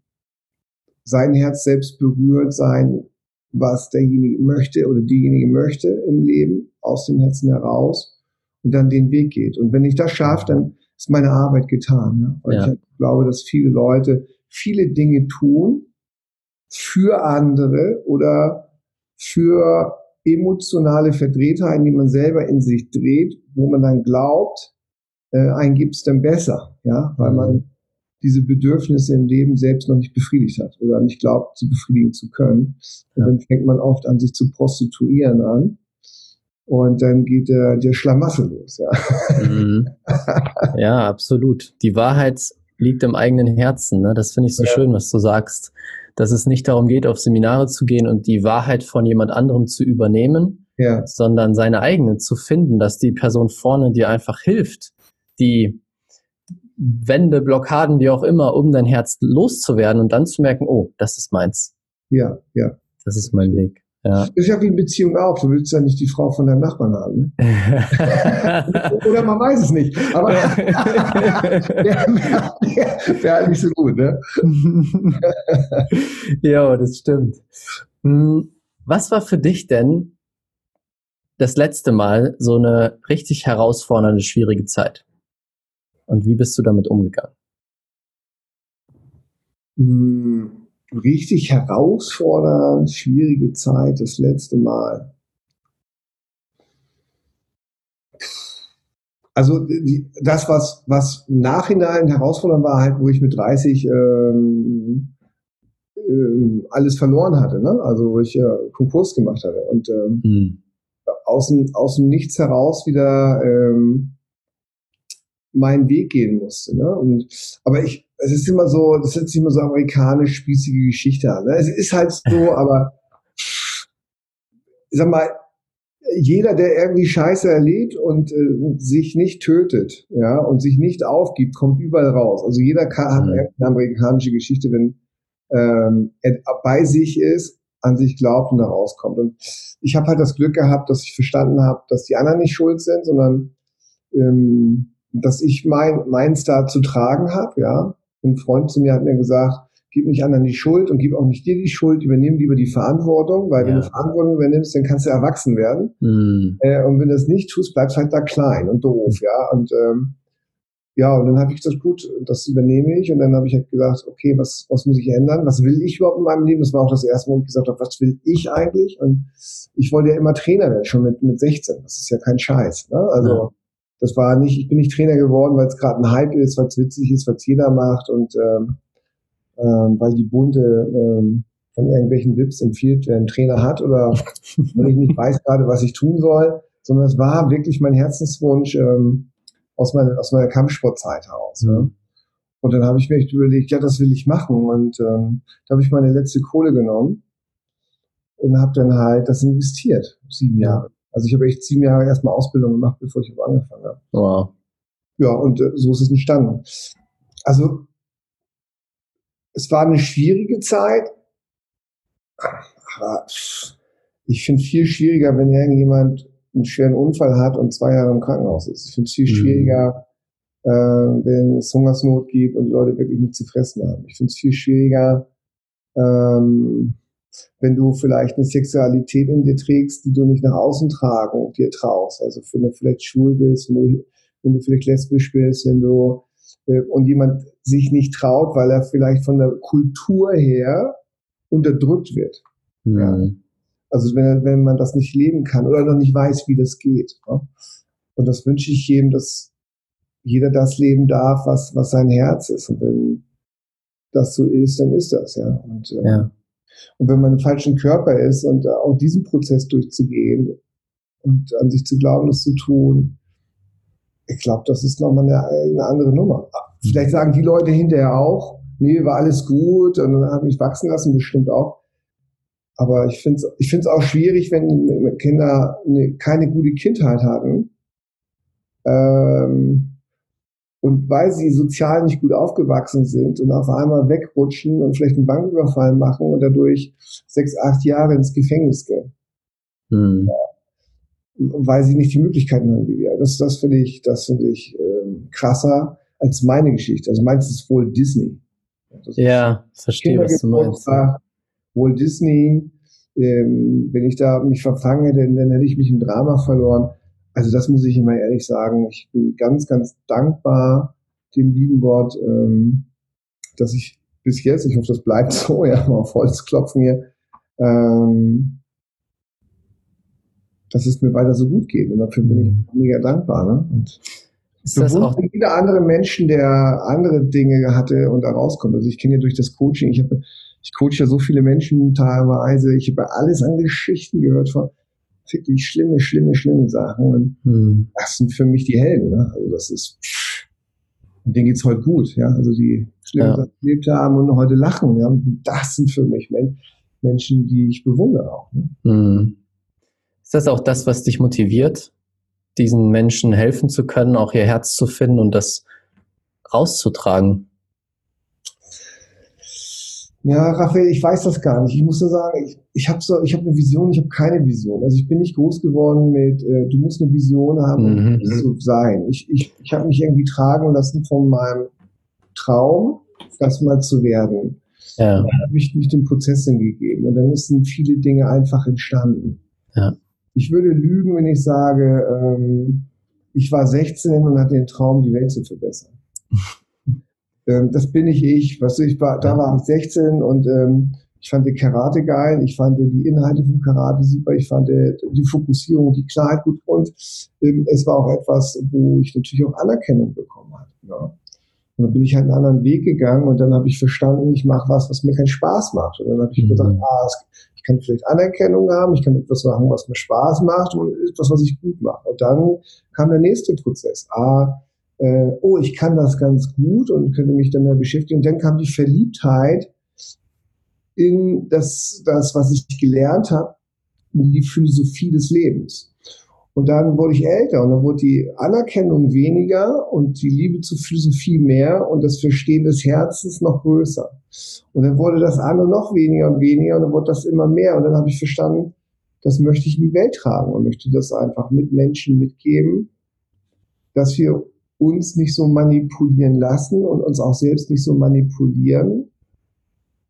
sein Herz selbst berührt, sein, was derjenige möchte oder diejenige möchte im Leben aus dem Herzen heraus und dann den Weg geht. Und wenn ich das schaffe, dann ist meine Arbeit getan. Ja? Weil ja. ich glaube, dass viele Leute viele Dinge tun für andere oder für emotionale Verdrehtheiten, die man selber in sich dreht, wo man dann glaubt, äh, einen gibt's dann besser, ja, weil man mhm. Diese Bedürfnisse im Leben selbst noch nicht befriedigt hat oder nicht glaubt, sie befriedigen zu können. Und ja. dann fängt man oft an, sich zu prostituieren an und dann geht der, der Schlamassel los. Ja. Mhm. ja, absolut. Die Wahrheit liegt im eigenen Herzen. Ne? Das finde ich so ja. schön, was du sagst. Dass es nicht darum geht, auf Seminare zu gehen und die Wahrheit von jemand anderem zu übernehmen, ja. sondern seine eigene zu finden, dass die Person vorne dir einfach hilft, die Wände, Blockaden, wie auch immer, um dein Herz loszuwerden und dann zu merken, oh, das ist meins. Ja, ja. Das ist mein Weg. Ja. Ist ja wie in Beziehung auch. Du willst ja nicht die Frau von deinem Nachbarn haben. Ne? Oder man weiß es nicht. Aber wäre halt nicht so gut. Ne? ja, das stimmt. Hm, was war für dich denn das letzte Mal so eine richtig herausfordernde, schwierige Zeit? Und wie bist du damit umgegangen? Hm richtig herausfordernd, schwierige Zeit das letzte Mal. Also das, was, was im Nachhinein herausfordernd war, halt, wo ich mit 30 ähm, ähm, alles verloren hatte, ne? also wo ich äh, Konkurs gemacht hatte und ähm, hm. aus, dem, aus dem Nichts heraus wieder ähm, meinen Weg gehen musste. Ne? Und, aber ich, es ist immer so, das sich immer so amerikanisch spießige Geschichte an. Ne? Es ist halt so, aber ich sag mal, jeder, der irgendwie Scheiße erlebt und äh, sich nicht tötet, ja, und sich nicht aufgibt, kommt überall raus. Also jeder kann, hat mhm. eine amerikanische Geschichte, wenn ähm, er bei sich ist, an sich glaubt und da rauskommt. Und ich habe halt das Glück gehabt, dass ich verstanden habe, dass die anderen nicht schuld sind, sondern ähm, dass ich mein, meins da zu tragen habe, ja. Ein Freund zu mir hat mir gesagt, gib nicht anderen die Schuld und gib auch nicht dir die Schuld, übernimm lieber die Verantwortung, weil ja. wenn du Verantwortung übernimmst, dann kannst du erwachsen werden. Mhm. Äh, und wenn du das nicht tust, bleibst halt da klein und doof, mhm. ja. Und ähm, ja, und dann habe ich gesagt, gut, das übernehme ich. Und dann habe ich halt gesagt, okay, was, was muss ich ändern? Was will ich überhaupt in meinem Leben? Das war auch das erste Mal, wo ich gesagt habe, was will ich eigentlich? Und ich wollte ja immer Trainer werden, schon mit, mit 16. Das ist ja kein Scheiß. Ne? Also ja. Das war nicht, ich bin nicht Trainer geworden, weil es gerade ein Hype ist, weil es witzig ist, was jeder macht und ähm, ähm, weil die Bunte ähm, von irgendwelchen Vips empfiehlt, wer einen Trainer hat oder weil ich nicht weiß gerade, was ich tun soll, sondern es war wirklich mein Herzenswunsch, ähm, aus meiner, aus meiner Kampfsportzeit heraus. Mhm. Ne? Und dann habe ich mir echt überlegt, ja, das will ich machen. Und ähm, da habe ich meine letzte Kohle genommen und habe dann halt das investiert, sieben Jahre. Also ich habe echt sieben Jahre erstmal Ausbildung gemacht, bevor ich angefangen habe. Wow. Ja, und äh, so ist es entstanden. Also es war eine schwierige Zeit, aber ich finde viel schwieriger, wenn irgendjemand einen schweren Unfall hat und zwei Jahre im Krankenhaus ist. Ich finde es viel mhm. schwieriger, äh, wenn es Hungersnot gibt und die Leute wirklich nichts zu fressen haben. Ich finde es viel schwieriger, ähm, wenn du vielleicht eine Sexualität in dir trägst, die du nicht nach außen tragen und dir traust. Also wenn du vielleicht schwul bist, wenn du, wenn du vielleicht lesbisch bist, wenn du äh, und jemand sich nicht traut, weil er vielleicht von der Kultur her unterdrückt wird. Mhm. Ja. Also wenn, wenn man das nicht leben kann oder noch nicht weiß, wie das geht. Ne? Und das wünsche ich jedem, dass jeder das leben darf, was, was sein Herz ist. Und wenn das so ist, dann ist das, ja. Und, äh, ja. Und wenn man im falschen Körper ist und auch diesen Prozess durchzugehen und an sich zu glauben, das zu tun, ich glaube, das ist nochmal eine, eine andere Nummer. Vielleicht sagen die Leute hinterher auch, nee, war alles gut und dann habe ich wachsen lassen, bestimmt auch. Aber ich finde es ich find's auch schwierig, wenn Kinder eine, keine gute Kindheit hatten. Ähm, und weil sie sozial nicht gut aufgewachsen sind und auf einmal wegrutschen und vielleicht einen Banküberfall machen und dadurch sechs, acht Jahre ins Gefängnis gehen. Hm. Weil sie nicht die Möglichkeiten haben wie wir. Das, das finde ich, das finde ich ähm, krasser als meine Geschichte. Also meins ist wohl Disney. Das ja, verstehe, was du meinst. Walt Disney, ähm, wenn ich da mich verfangen hätte, dann hätte ich mich im Drama verloren. Also das muss ich immer ehrlich sagen. Ich bin ganz, ganz dankbar dem lieben Gott, ähm, dass ich bis jetzt, ich hoffe, das bleibt so, ja, mal auf Holz klopfen hier, ähm, dass es mir weiter so gut geht. Und dafür bin ich mhm. mega dankbar. Ne? Und ist das auch viele andere Menschen, der andere Dinge hatte und da rauskommt. Also ich kenne ja durch das Coaching, ich habe ich coache ja so viele Menschen teilweise, ich habe alles an Geschichten gehört von wirklich schlimme, schlimme, schlimme Sachen. Und hm. das sind für mich die Helden. Ne? Also das ist und denen geht's heute gut, ja. Also die schlimme ja. Sachen erlebt haben und heute lachen. Ja? das sind für mich Menschen, die ich bewundere auch. Ne? Hm. Ist das auch das, was dich motiviert, diesen Menschen helfen zu können, auch ihr Herz zu finden und das rauszutragen? Ja, Raphael, ich weiß das gar nicht. Ich muss nur sagen, ich, ich habe so, ich habe eine Vision, ich habe keine Vision. Also ich bin nicht groß geworden mit, äh, du musst eine Vision haben mhm. und so sein. Ich, ich, ich habe mich irgendwie tragen lassen von meinem Traum, das mal zu werden. Ja. Dann habe ich mich den Prozess hingegeben und dann sind viele Dinge einfach entstanden. Ja. Ich würde lügen, wenn ich sage, ähm, ich war 16 und hatte den Traum, die Welt zu verbessern. Ähm, das bin ich ich. Was ich war, da war ich 16 und ähm, ich fand den Karate geil, ich fand die Inhalte vom Karate super, ich fand die Fokussierung, die Klarheit gut und ähm, es war auch etwas, wo ich natürlich auch Anerkennung bekommen habe. Ja. Und dann bin ich halt einen anderen Weg gegangen und dann habe ich verstanden, ich mache was, was mir keinen Spaß macht. Und dann habe ich mhm. gesagt, ah, ich kann vielleicht Anerkennung haben, ich kann etwas machen, was mir Spaß macht und etwas, was ich gut mache. Und dann kam der nächste Prozess. Ah, äh, oh, ich kann das ganz gut und könnte mich dann mehr beschäftigen. Und dann kam die Verliebtheit in das, das was ich gelernt habe, in die Philosophie des Lebens. Und dann wurde ich älter und dann wurde die Anerkennung weniger und die Liebe zur Philosophie mehr und das Verstehen des Herzens noch größer. Und dann wurde das andere noch weniger und weniger und dann wurde das immer mehr. Und dann habe ich verstanden, das möchte ich in die Welt tragen und möchte das einfach mit Menschen mitgeben, dass wir uns nicht so manipulieren lassen und uns auch selbst nicht so manipulieren,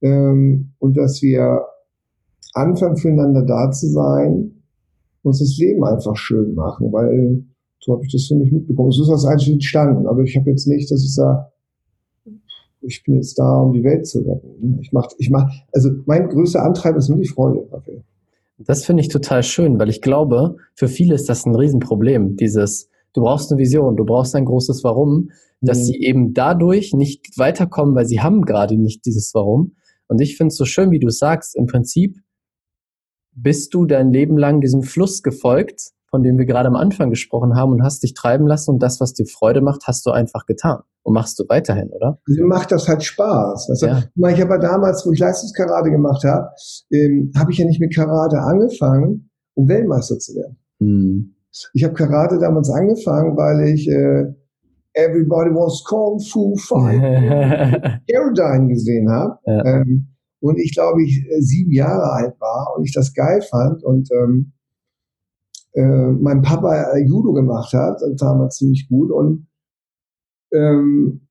ähm, und dass wir anfangen, füreinander da zu sein, uns das Leben einfach schön machen, weil so habe ich das für mich mitbekommen. So ist das eigentlich entstanden, aber ich habe jetzt nicht, dass ich sage, ich bin jetzt da, um die Welt zu retten. Ne? Ich mach, ich mach, also mein größter Antrieb ist nur die Freude. Das finde ich total schön, weil ich glaube, für viele ist das ein Riesenproblem. Dieses, du brauchst eine Vision, du brauchst ein großes Warum, dass mhm. sie eben dadurch nicht weiterkommen, weil sie haben gerade nicht dieses Warum. Und ich finde es so schön, wie du sagst, im Prinzip bist du dein Leben lang diesem Fluss gefolgt, von dem wir gerade am Anfang gesprochen haben und hast dich treiben lassen und das, was dir Freude macht, hast du einfach getan und machst du weiterhin, oder? Mir macht das halt Spaß. Weißt ja. Ich habe damals, wo ich Leistungskarate gemacht habe, ähm, habe ich ja nicht mit Karate angefangen, um Weltmeister zu werden. Hm. Ich habe Karate damals angefangen, weil ich äh, Everybody Wants Kung Fu Fight Aerodyne gesehen habe. Ja. Ähm, und ich glaube, ich äh, sieben Jahre alt war und ich das geil fand und ähm, äh, mein Papa äh, Judo gemacht hat, damals ziemlich gut und ähm,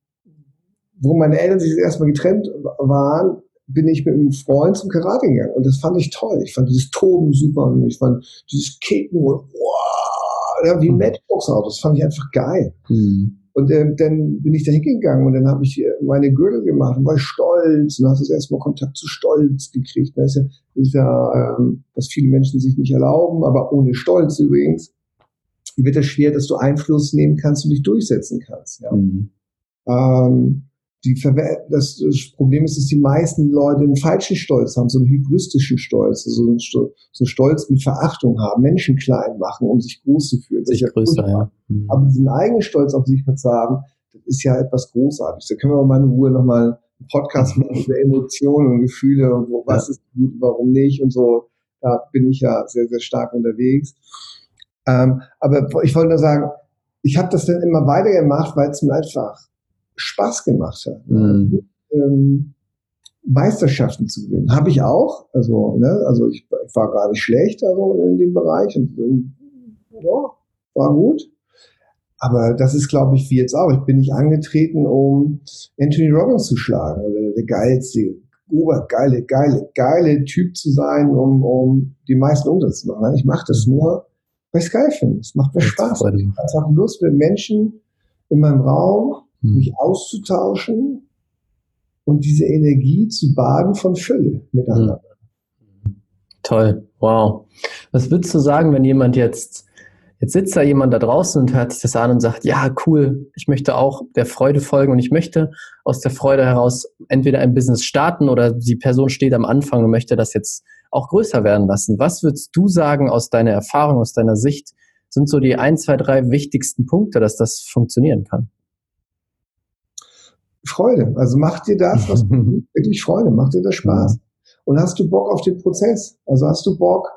wo meine Eltern sich erstmal getrennt waren, bin ich mit einem Freund zum Karate gegangen und das fand ich toll. Ich fand dieses Toben super und ich fand dieses Kicken und wow, ja, wie mhm. Matchbox-Autos, das fand ich einfach geil. Mhm. Und äh, dann bin ich da hingegangen und dann habe ich meine Gürtel gemacht und war stolz und hast das erstmal Kontakt zu Stolz gekriegt. Das ist ja, das ist ja ähm, was viele Menschen sich nicht erlauben, aber ohne Stolz übrigens wird es schwer, dass du Einfluss nehmen kannst und dich durchsetzen kannst. Ja. Mhm. Ähm, die das, das Problem ist, dass die meisten Leute einen falschen Stolz haben, so einen hybristischen Stolz, also einen Stolz, so Stolz mit Verachtung haben, Menschen klein machen, um sich groß zu fühlen. Sich größer, ja. Mhm. Aber diesen eigenen Stolz auf sich zu haben, das ist ja etwas Großartiges. Da können wir mal in Ruhe nochmal einen Podcast machen über Emotionen und Gefühle und wo, was ja. ist gut, warum nicht und so. Da bin ich ja sehr, sehr stark unterwegs. Ähm, aber ich wollte nur sagen, ich habe das dann immer weitergemacht, weil es mir einfach Spaß gemacht hat. Mhm. Ähm, Meisterschaften zu gewinnen. Habe ich auch. Also, ne, also ich, ich, war gar nicht schlecht also in dem Bereich und, und ja, war gut. Aber das ist, glaube ich, wie jetzt auch. Ich bin nicht angetreten, um Anthony Robbins zu schlagen oder der geilste, obergeile, geile, geile Typ zu sein, um, um die meisten Umsatz zu machen. Ich mache das nur, weil ich es geil finde. Es macht mir Spaß. Ich habe einfach Lust mit Menschen in meinem Raum. Mich auszutauschen und diese Energie zu baden von Fülle miteinander. Hm. Toll, wow. Was würdest du sagen, wenn jemand jetzt, jetzt sitzt da jemand da draußen und hört sich das an und sagt, ja, cool, ich möchte auch der Freude folgen und ich möchte aus der Freude heraus entweder ein Business starten oder die Person steht am Anfang und möchte das jetzt auch größer werden lassen. Was würdest du sagen aus deiner Erfahrung, aus deiner Sicht, sind so die ein, zwei, drei wichtigsten Punkte, dass das funktionieren kann? Freude. Also mach dir das, was wirklich Freude, mach dir das Spaß. Und hast du Bock auf den Prozess? Also hast du Bock,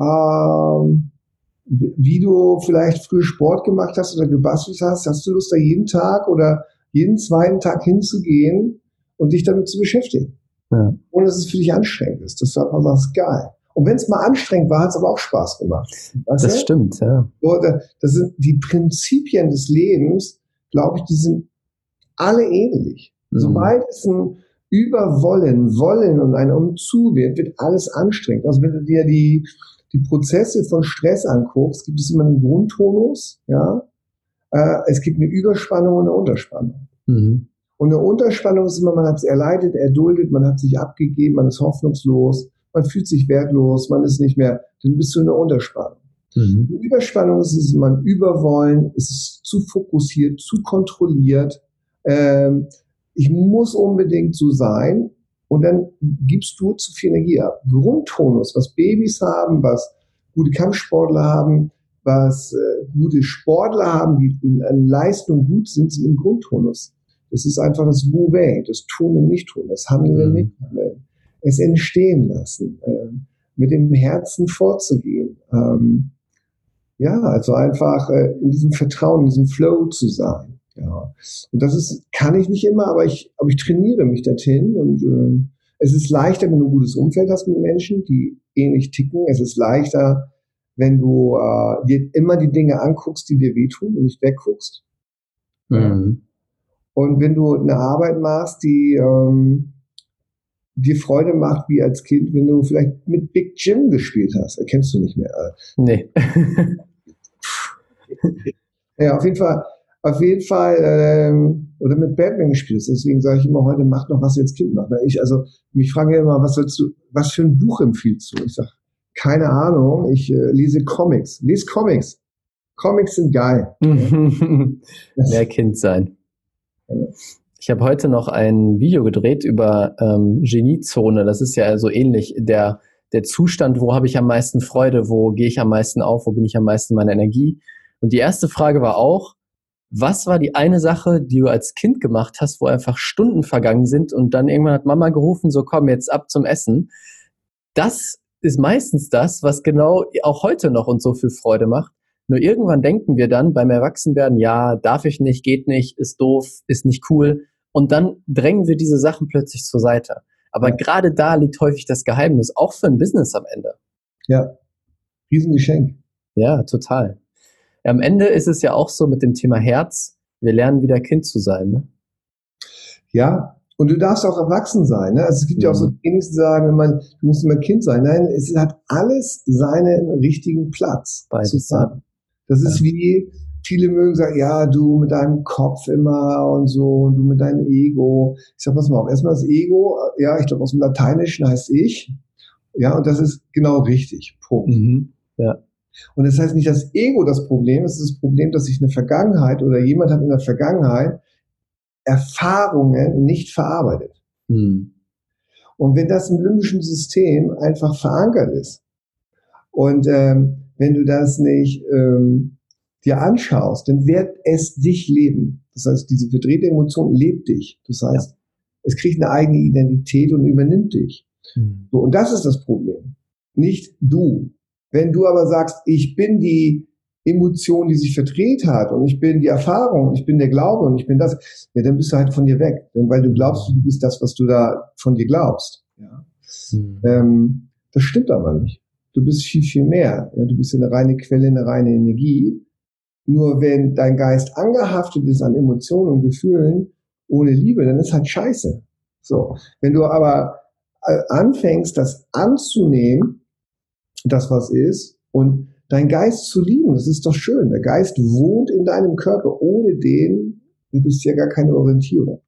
ähm, wie du vielleicht früher Sport gemacht hast oder gebastelt hast, hast du Lust, da jeden Tag oder jeden zweiten Tag hinzugehen und dich damit zu beschäftigen? Ja. Ohne dass es für dich anstrengend ist. Das ist einfach was geil. Und wenn es mal anstrengend war, hat es aber auch Spaß gemacht. Weißt das du? stimmt, ja. Das sind die Prinzipien des Lebens, glaube ich, die sind alle ähnlich. Mhm. Sobald es ein Überwollen, Wollen und ein Umzu wird, wird alles anstrengend. Also wenn du dir die, die Prozesse von Stress anguckst, gibt es immer einen Grundtonus, ja. Äh, es gibt eine Überspannung und eine Unterspannung. Mhm. Und eine Unterspannung ist immer, man hat es erleidet, erduldet, man hat sich abgegeben, man ist hoffnungslos, man fühlt sich wertlos, man ist nicht mehr, dann bist du in der Unterspannung. Mhm. Eine Überspannung ist es, man überwollen, es ist zu fokussiert, zu kontrolliert, ähm, ich muss unbedingt so sein und dann gibst du zu viel Energie ab. Grundtonus, was Babys haben, was gute Kampfsportler haben, was äh, gute Sportler haben, die in, in Leistung gut sind, sind im Grundtonus. Das ist einfach das Wu Wei, das Tun und Nicht-Tun, das Handeln und mhm. Nicht-Handeln. Es entstehen lassen, äh, mit dem Herzen vorzugehen. Ähm, ja, also einfach äh, in diesem Vertrauen, in diesem Flow zu sein. Ja. Und das ist, kann ich nicht immer, aber ich, aber ich trainiere mich dorthin und äh, es ist leichter, wenn du ein gutes Umfeld hast mit Menschen, die ähnlich ticken. Es ist leichter, wenn du äh, dir immer die Dinge anguckst, die dir wehtun und nicht wegguckst. Mhm. Und wenn du eine Arbeit machst, die, ähm, dir Freude macht wie als Kind, wenn du vielleicht mit Big Jim gespielt hast. Erkennst du nicht mehr. Nee. ja, auf jeden Fall, auf jeden Fall, ähm, oder mit Batman gespielt hast. Deswegen sage ich immer heute, mach noch, was als Kind macht. Ich, also, mich fragen ja immer, was sollst du, was für ein Buch empfiehlst du? Ich sage, keine Ahnung, ich äh, lese Comics. Lies Comics. Comics sind geil. Mehr Kind sein. Ich habe heute noch ein Video gedreht über ähm, Geniezone. Das ist ja so ähnlich der, der Zustand, wo habe ich am meisten Freude, wo gehe ich am meisten auf, wo bin ich am meisten meiner Energie. Und die erste Frage war auch, was war die eine Sache, die du als Kind gemacht hast, wo einfach Stunden vergangen sind und dann irgendwann hat Mama gerufen, so komm jetzt ab zum Essen. Das ist meistens das, was genau auch heute noch uns so viel Freude macht. Nur irgendwann denken wir dann beim Erwachsenwerden, ja, darf ich nicht, geht nicht, ist doof, ist nicht cool. Und dann drängen wir diese Sachen plötzlich zur Seite. Aber gerade da liegt häufig das Geheimnis, auch für ein Business am Ende. Ja, Riesengeschenk. Ja, total. Am Ende ist es ja auch so mit dem Thema Herz, wir lernen wieder Kind zu sein. Ne? Ja, und du darfst auch erwachsen sein. Ne? Also es gibt mhm. ja auch so Trainings, mhm. die sagen, man, du musst immer Kind sein. Nein, es hat alles seinen richtigen Platz. Beides zusammen. Das ist ja. wie, viele mögen sagen, ja, du mit deinem Kopf immer und so, und du mit deinem Ego. Ich sag, pass mal auf, erstmal das Ego, ja, ich glaube, aus dem Lateinischen heißt ich. Ja, und das ist genau richtig. Punkt. Mhm. Ja. Und das heißt nicht das Ego das Problem, es ist das Problem, dass sich eine Vergangenheit oder jemand hat in der Vergangenheit Erfahrungen nicht verarbeitet. Mhm. Und wenn das im limbischen System einfach verankert ist und ähm, wenn du das nicht ähm, dir anschaust, dann wird es dich leben. Das heißt, diese verdrehte Emotion lebt dich. Das heißt, ja. es kriegt eine eigene Identität und übernimmt dich. Mhm. So, und das ist das Problem. Nicht du. Wenn du aber sagst, ich bin die Emotion, die sich verdreht hat und ich bin die Erfahrung und ich bin der Glaube und ich bin das, ja, dann bist du halt von dir weg. Denn weil du glaubst, du bist das, was du da von dir glaubst. Ja. Mhm. Ähm, das stimmt aber nicht du bist viel, viel mehr. Ja, du bist eine reine Quelle, eine reine Energie. Nur wenn dein Geist angehaftet ist an Emotionen und Gefühlen ohne Liebe, dann ist halt scheiße. So. Wenn du aber äh, anfängst, das anzunehmen, das was ist, und dein Geist zu lieben, das ist doch schön. Der Geist wohnt in deinem Körper. Ohne den gibt es ja gar keine Orientierung.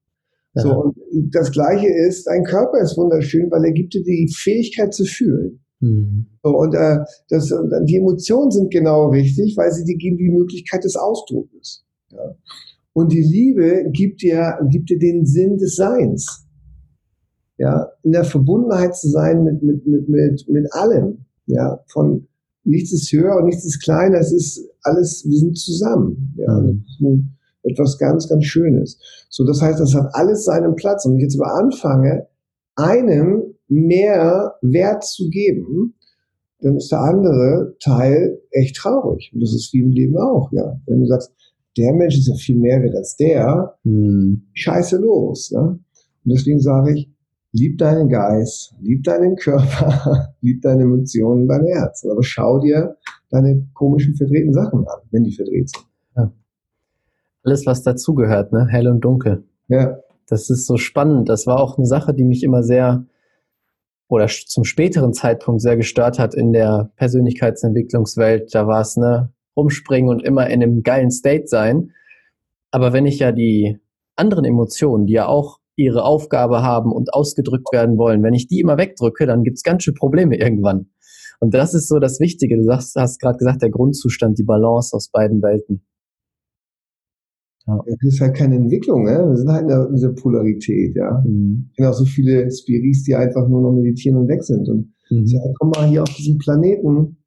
Ja. So, und das Gleiche ist, dein Körper ist wunderschön, weil er gibt dir die Fähigkeit zu fühlen. Mhm. So, und äh, das, die Emotionen sind genau richtig, weil sie dir geben die Möglichkeit des Ausdrucks. Ja. Und die Liebe gibt dir, gibt dir den Sinn des Seins. Ja, in der Verbundenheit zu sein mit, mit, mit, mit, mit allem. Ja, von nichts ist höher und nichts ist kleiner, es ist alles, wir sind zusammen. Ja, mhm. etwas ganz, ganz Schönes. So, das heißt, das hat alles seinen Platz. Und wenn ich jetzt aber anfange, einem mehr Wert zu geben, dann ist der andere Teil echt traurig. Und das ist wie im Leben auch, ja. Wenn du sagst, der Mensch ist ja viel mehr wert als der, hm. scheiße los. Ne? Und deswegen sage ich, lieb deinen Geist, lieb deinen Körper, lieb deine Emotionen, dein Herz. Aber schau dir deine komischen, verdrehten Sachen an, wenn die verdreht sind. Ja. Alles, was dazugehört, ne? Hell und dunkel. Ja. Das ist so spannend. Das war auch eine Sache, die mich immer sehr oder zum späteren Zeitpunkt sehr gestört hat in der Persönlichkeitsentwicklungswelt. Da war es ne, rumspringen und immer in einem geilen State sein. Aber wenn ich ja die anderen Emotionen, die ja auch ihre Aufgabe haben und ausgedrückt werden wollen, wenn ich die immer wegdrücke, dann gibt es ganz schön Probleme irgendwann. Und das ist so das Wichtige. Du sagst, hast gerade gesagt, der Grundzustand, die Balance aus beiden Welten. Ja. Das ist halt keine Entwicklung, ne? Wir sind halt in, dieser Polarität, ja. Mhm. Ich kenne auch so viele Spiris, die einfach nur noch meditieren und weg sind. Und mhm. ja, komm mal hier auf diesen Planeten.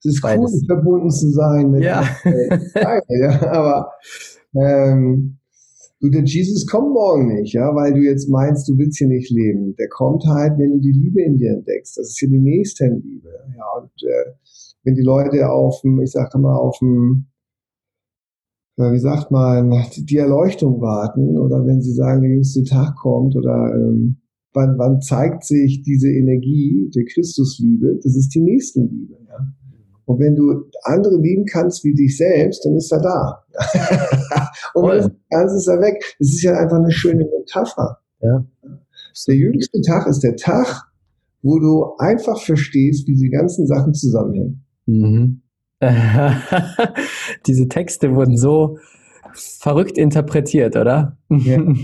Es ist Beides. cool, verbunden zu sein mit ja. Geil, ja. Aber ähm, du, der Jesus kommt morgen nicht, ja, weil du jetzt meinst, du willst hier nicht leben. Der kommt halt, wenn du die Liebe in dir entdeckst. Das ist ja die Nächstenliebe. Ja, und äh, wenn die Leute auf dem, ich sage mal, auf dem wie sagt man, die Erleuchtung warten oder wenn sie sagen, der jüngste Tag kommt oder ähm, wann, wann zeigt sich diese Energie der Christusliebe, das ist die Nächstenliebe. Und wenn du andere lieben kannst wie dich selbst, dann ist er da. Und wenn du kannst, ist er weg. Das ist ja einfach eine schöne Metapher. Ja. Der jüngste Tag ist der Tag, wo du einfach verstehst, wie diese ganzen Sachen zusammenhängen. Mhm. Diese Texte wurden so verrückt interpretiert, oder? Ja.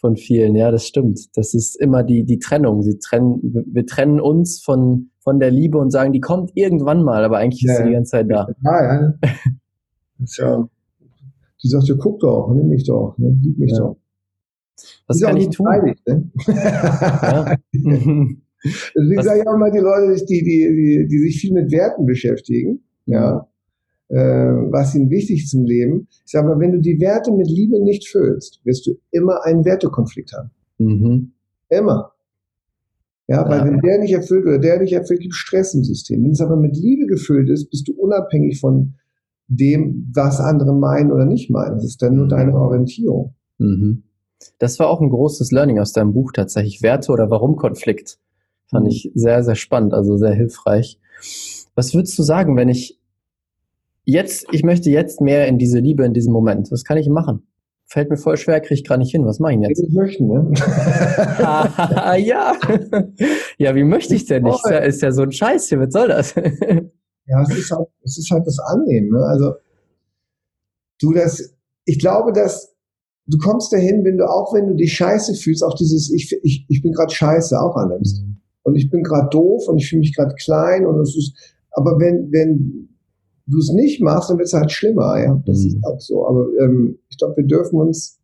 Von vielen, ja, das stimmt. Das ist immer die, die Trennung. Sie trennen, wir trennen uns von, von der Liebe und sagen, die kommt irgendwann mal, aber eigentlich ist ja, sie die ganze Zeit da. Ja, ja. Ist ja die sagt, ja, guck doch, nimm mich doch, ne, lieb mich ja. doch. Was kann ich tun? Freilich, ne? ja. Deswegen sage ich auch mal die Leute, die, die, die, die sich viel mit Werten beschäftigen, ja, äh, was ihnen wichtig ist im Leben. Ich sage mal, wenn du die Werte mit Liebe nicht füllst, wirst du immer einen Wertekonflikt haben. Mhm. Immer. Ja, weil ja. wenn der nicht erfüllt oder der nicht erfüllt, gibt es Stress im System. Wenn es aber mit Liebe gefüllt ist, bist du unabhängig von dem, was andere meinen oder nicht meinen. Das ist dann nur mhm. deine Orientierung. Mhm. Das war auch ein großes Learning aus deinem Buch tatsächlich. Werte oder Warum Konflikt. Fand mhm. ich sehr, sehr spannend, also sehr hilfreich. Was würdest du sagen, wenn ich jetzt, ich möchte jetzt mehr in diese Liebe in diesem Moment. Was kann ich machen? Fällt mir voll schwer, kriege ich gerade nicht hin. Was mache ich jetzt? Ich möchte, ne? ja. ja, wie möchte ich denn nicht? Ist ja, ist ja so ein Scheiß hier. Was soll das? Ja, es ist halt, es ist halt das Annehmen. Ne? Also du das, ich glaube, dass du kommst dahin, wenn du auch, wenn du dich scheiße fühlst, auch dieses, ich, ich, ich bin gerade scheiße auch annimmst. Mhm. Und ich bin gerade doof und ich fühle mich gerade klein und es ist, aber wenn, wenn du es nicht machst, dann wird es halt schlimmer, ja. Das mhm. ist halt so. Aber ähm, ich glaube, wir dürfen uns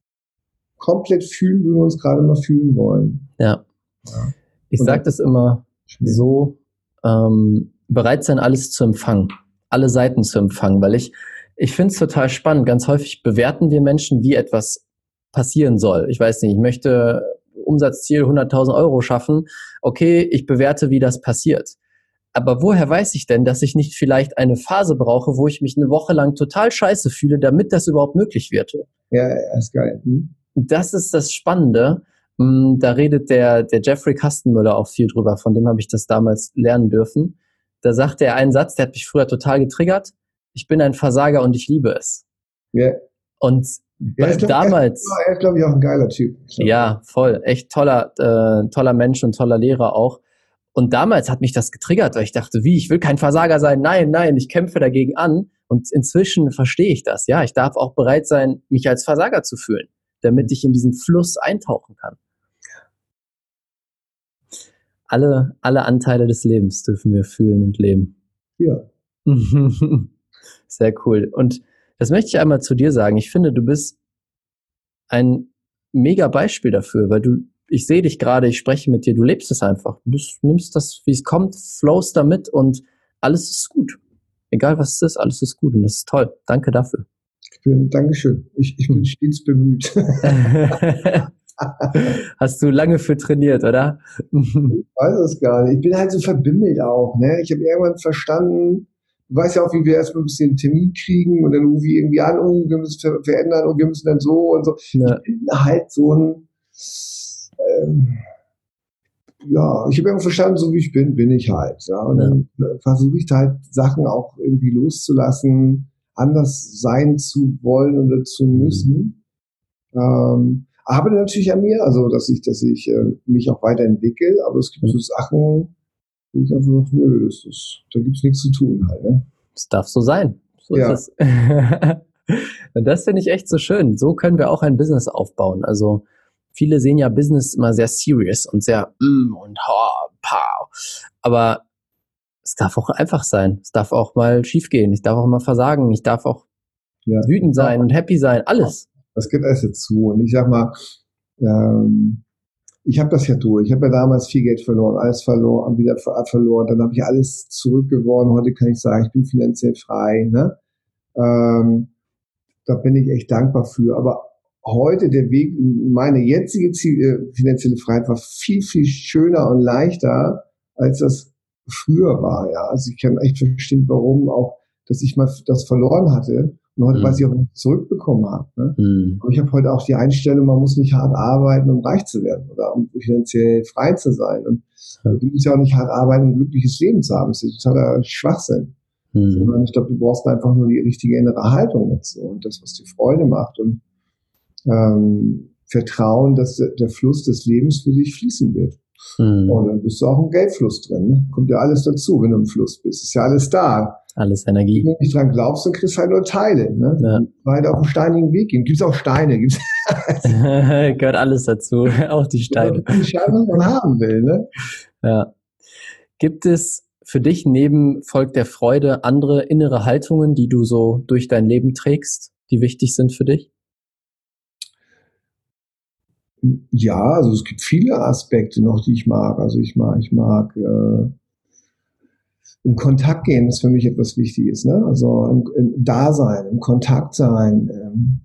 komplett fühlen, wie wir uns gerade mal fühlen wollen. Ja. ja. Ich sage das immer so, ähm, bereit sein, alles zu empfangen, alle Seiten zu empfangen, weil ich, ich finde es total spannend. Ganz häufig bewerten wir Menschen, wie etwas passieren soll. Ich weiß nicht, ich möchte Umsatzziel 100.000 Euro schaffen. Okay, ich bewerte, wie das passiert. Aber woher weiß ich denn, dass ich nicht vielleicht eine Phase brauche, wo ich mich eine Woche lang total scheiße fühle, damit das überhaupt möglich wird? Ja, ist geil. Hm. Das ist das Spannende. Hm, da redet der, der Jeffrey Kastenmüller auch viel drüber, von dem habe ich das damals lernen dürfen. Da sagte er einen Satz, der hat mich früher total getriggert. Ich bin ein Versager und ich liebe es. Ja. Yeah. Und ja, glaub, damals. Er ist, glaube ich, auch ein geiler Typ. Ja, voll. Echt toller, äh, toller Mensch und toller Lehrer auch. Und damals hat mich das getriggert, weil ich dachte, wie, ich will kein Versager sein. Nein, nein, ich kämpfe dagegen an. Und inzwischen verstehe ich das. Ja, ich darf auch bereit sein, mich als Versager zu fühlen, damit ich in diesen Fluss eintauchen kann alle, alle Anteile des Lebens dürfen wir fühlen und leben. Ja. Sehr cool. Und das möchte ich einmal zu dir sagen. Ich finde, du bist ein mega Beispiel dafür, weil du, ich sehe dich gerade, ich spreche mit dir, du lebst es einfach. Du nimmst das, wie es kommt, flowst damit und alles ist gut. Egal was es ist, alles ist gut und das ist toll. Danke dafür. Ich bin, Dankeschön. Ich, ich bin hm. stets bemüht. Hast du lange für trainiert, oder? ich weiß es gar nicht. Ich bin halt so verbimmelt auch. Ne? Ich habe irgendwann verstanden, du weißt ja auch, wie wir erstmal ein bisschen Termin kriegen und dann rufe ich irgendwie an, oh, wir müssen ver verändern und wir müssen dann so und so. Ja. Ich bin halt so ein, ähm, ja, ich habe irgendwann verstanden, so wie ich bin, bin ich halt. Ja? Und ja. dann äh, versuche ich halt Sachen auch irgendwie loszulassen, anders sein zu wollen oder zu mhm. müssen. Mhm. Ähm, arbeite natürlich an mir, also dass ich, dass ich äh, mich auch weiterentwickle, aber es gibt so Sachen, wo ich einfach sage, nö, das ist, da gibt's nichts zu tun halt. Ne? Das darf so sein. So ja. ist es. Und das finde ich echt so schön. So können wir auch ein Business aufbauen. Also viele sehen ja Business immer sehr serious und sehr mm und ha, pow. Aber es darf auch einfach sein. Es darf auch mal schiefgehen. Ich darf auch mal versagen. Ich darf auch ja. wütend sein und happy sein. Alles. Das geht alles dazu. Und ich sag mal, ähm, ich habe das ja durch. Ich habe ja damals viel Geld verloren, alles verloren, wieder verloren. Dann habe ich alles zurückgewonnen. Heute kann ich sagen, ich bin finanziell frei. Ne? Ähm, da bin ich echt dankbar für. Aber heute der Weg, meine jetzige Ziel, äh, finanzielle Freiheit war viel, viel schöner und leichter, als das früher war. Ja, also ich kann echt verstehen, warum auch, dass ich mal das verloren hatte und heute mhm. weiß ich auch, was ich zurückbekommen habe. Ne? Mhm. Aber ich habe heute auch die Einstellung, man muss nicht hart arbeiten, um reich zu werden oder um finanziell frei zu sein. Und ja. du musst ja auch nicht hart arbeiten, um ein glückliches Leben zu haben. Das ist totaler Schwachsinn. Mhm. Sondern ich glaube, du brauchst einfach nur die richtige innere Haltung dazu und das, was dir Freude macht. Und ähm, Vertrauen, dass der Fluss des Lebens für dich fließen wird. Mhm. Und dann bist du auch im Geldfluss drin. Ne? Kommt ja alles dazu, wenn du im Fluss bist. Ist ja alles da. Alles Energie. Wenn du nicht dran glaubst, dann kriegst du halt nur Teile. Ne? Ja. Weil auf einen steinigen Weg gehen. Gibt es auch Steine. Gibt's Gehört alles dazu. auch die Steine. Die Steine, man haben will. Ne? Ja. Gibt es für dich neben Volk der Freude andere innere Haltungen, die du so durch dein Leben trägst, die wichtig sind für dich? Ja, also es gibt viele Aspekte noch, die ich mag. Also ich mag, ich mag äh, im Kontakt gehen, ist für mich etwas Wichtiges. Ne? Also im, im Dasein, im Kontakt sein. Ähm,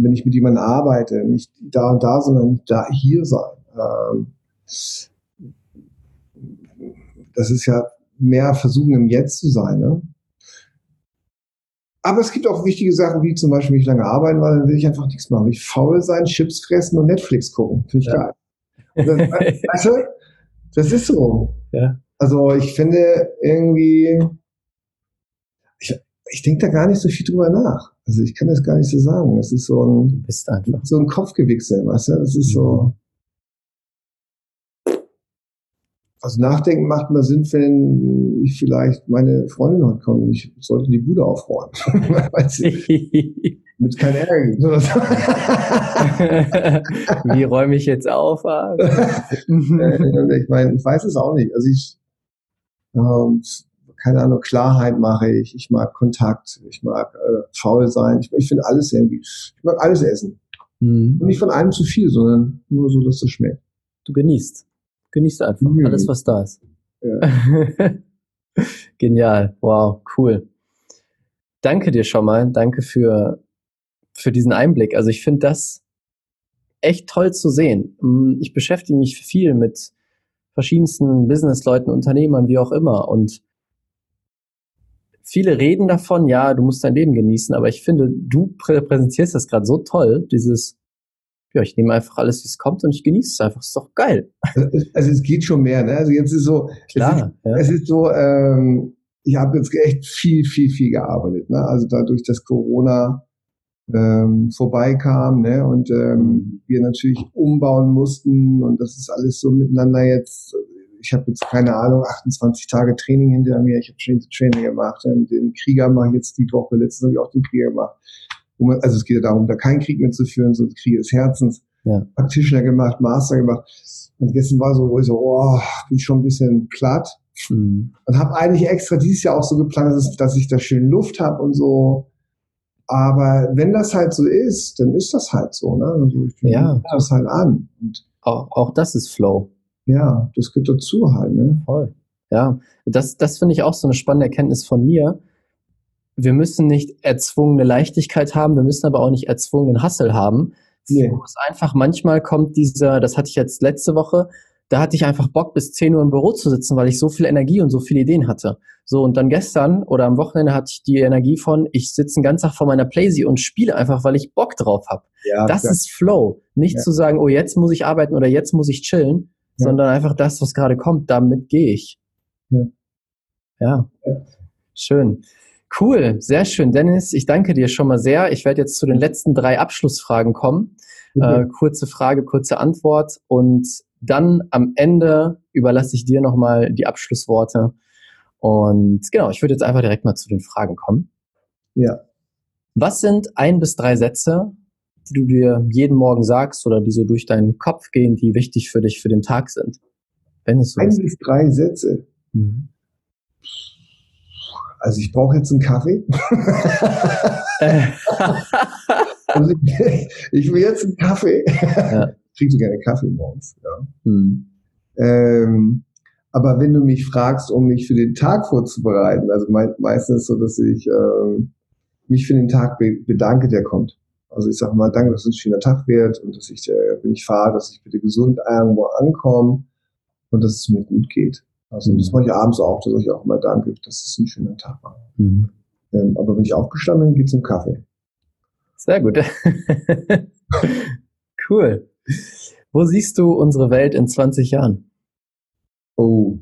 wenn ich mit jemandem arbeite, nicht da und da, sondern da hier sein. Ähm, das ist ja mehr versuchen, im Jetzt zu sein. Ne? Aber es gibt auch wichtige Sachen, wie zum Beispiel nicht lange arbeiten, weil dann will ich einfach nichts machen. Ich faul sein, Chips fressen und Netflix gucken. Finde ich ja. geil. Das, weißt du, das ist so. Ja. Also ich finde irgendwie, ich, ich denke da gar nicht so viel drüber nach. Also ich kann das gar nicht so sagen. Es ist so ein, so ein Kopfgewichse, weißt du? Es ist mhm. so, Also nachdenken macht mal Sinn, wenn ich vielleicht meine Freundin heute komme und ich sollte die Bude aufräumen. mit kein Ärger. Wie räume ich jetzt auf? Äh, ich meine, ich weiß es auch nicht. Also ich, ähm, keine Ahnung, Klarheit mache ich, ich mag Kontakt, ich mag äh, faul sein, ich, ich finde alles irgendwie, ich mag alles essen. Mhm. Und nicht von einem zu viel, sondern nur so, dass es schmeckt. Du genießt. Genießt einfach mhm. alles, was da ist. Ja. Genial. Wow, cool. Danke dir schon mal. Danke für, für diesen Einblick. Also ich finde das echt toll zu sehen. Mm, ich beschäftige mich viel mit verschiedensten Businessleuten, Unternehmern, wie auch immer. Und viele reden davon, ja, du musst dein Leben genießen, aber ich finde, du präsentierst das gerade so toll, dieses ja, ich nehme einfach alles, wie es kommt und ich genieße es einfach. Ist doch geil. Also es geht schon mehr, ne? Also jetzt ist so, Klar, es, ist, ja. es ist so, ähm, ich habe jetzt echt viel, viel, viel gearbeitet. Ne? Also dadurch, dass Corona ähm, vorbeikam ne? und ähm, mhm. wir natürlich umbauen mussten und das ist alles so miteinander jetzt. Ich habe jetzt keine Ahnung, 28 Tage Training hinter mir. Ich habe schon Training gemacht. Den Krieger mache ich jetzt die Woche. Letztens habe ich auch den Krieger gemacht man, also es geht ja darum, da keinen Krieg mehr zu führen, so Krieg des Herzens. Ja. Practitioner gemacht, Master gemacht. Und gestern war so, wo ich so, oh, bin ich schon ein bisschen platt. Mhm. Und habe eigentlich extra dieses Jahr auch so geplant, dass, dass ich da schön Luft habe und so. Aber wenn das halt so ist, dann ist das halt so. Ne? Also ich ja. das halt an. Und auch, auch das ist Flow. Ja, das gehört dazu halt. Ne? Voll. Ja, das, das finde ich auch so eine spannende Erkenntnis von mir wir müssen nicht erzwungene Leichtigkeit haben, wir müssen aber auch nicht erzwungenen Hassel haben. Nee. Es einfach manchmal kommt dieser, das hatte ich jetzt letzte Woche, da hatte ich einfach Bock, bis 10 Uhr im Büro zu sitzen, weil ich so viel Energie und so viele Ideen hatte. So, und dann gestern oder am Wochenende hatte ich die Energie von, ich sitze den ganzen Tag vor meiner Playsee und spiele einfach, weil ich Bock drauf habe. Ja, das klar. ist Flow. Nicht ja. zu sagen, oh, jetzt muss ich arbeiten oder jetzt muss ich chillen, ja. sondern einfach das, was gerade kommt, damit gehe ich. Ja. ja. Schön. Cool, sehr schön. Dennis, ich danke dir schon mal sehr. Ich werde jetzt zu den letzten drei Abschlussfragen kommen. Okay. Äh, kurze Frage, kurze Antwort und dann am Ende überlasse ich dir nochmal die Abschlussworte. Und genau, ich würde jetzt einfach direkt mal zu den Fragen kommen. Ja. Was sind ein bis drei Sätze, die du dir jeden Morgen sagst oder die so durch deinen Kopf gehen, die wichtig für dich für den Tag sind? Wenn es so ein ist. bis drei Sätze. Mhm. Also ich brauche jetzt einen Kaffee. also ich, ich, will jetzt einen Kaffee. Ja. Ich kriege so gerne Kaffee morgens. Ja. Hm. Ähm, aber wenn du mich fragst, um mich für den Tag vorzubereiten, also me meistens so, dass ich ähm, mich für den Tag be bedanke, der kommt. Also ich sage mal, danke, dass es ein schöner Tag wird und dass ich, äh, wenn ich fahre, dass ich bitte gesund irgendwo ankomme und dass es mir gut geht. Also mhm. das mache ich abends auch, da sage ich auch immer Danke, dass es ein schöner Tag war. Mhm. Ähm, aber wenn ich aufgestanden bin, geht es um Kaffee. Sehr gut. cool. Wo siehst du unsere Welt in 20 Jahren? Oh,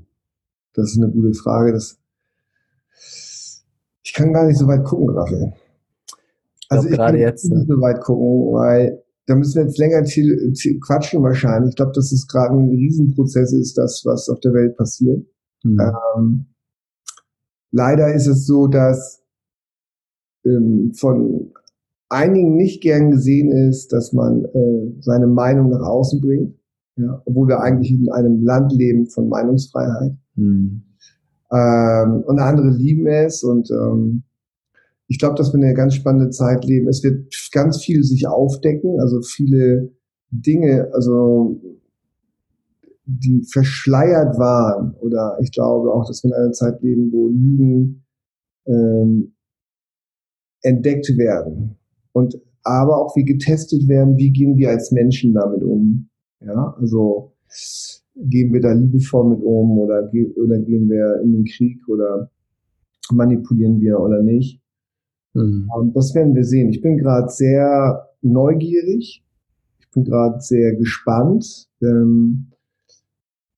das ist eine gute Frage. Das ich kann gar nicht so weit gucken, Raphael. Also ich kann jetzt, nicht ne? so weit gucken, weil da müssen wir jetzt länger quatschen wahrscheinlich. Ich glaube, dass es gerade ein Riesenprozess ist, das, was auf der Welt passiert. Mhm. Ähm, leider ist es so, dass ähm, von einigen nicht gern gesehen ist, dass man äh, seine Meinung nach außen bringt, ja, obwohl wir eigentlich in einem Land leben von Meinungsfreiheit. Mhm. Ähm, und andere lieben es und ähm, ich glaube, dass wir eine ganz spannende Zeit leben. Es wird ganz viel sich aufdecken, also viele Dinge, also die verschleiert waren. Oder ich glaube auch, dass wir in einer Zeit leben, wo Lügen ähm, entdeckt werden. Und aber auch wie getestet werden, wie gehen wir als Menschen damit um. Ja, also gehen wir da liebevoll mit um oder, oder gehen wir in den Krieg oder manipulieren wir oder nicht. Mhm. Das werden wir sehen. Ich bin gerade sehr neugierig. Ich bin gerade sehr gespannt, ähm,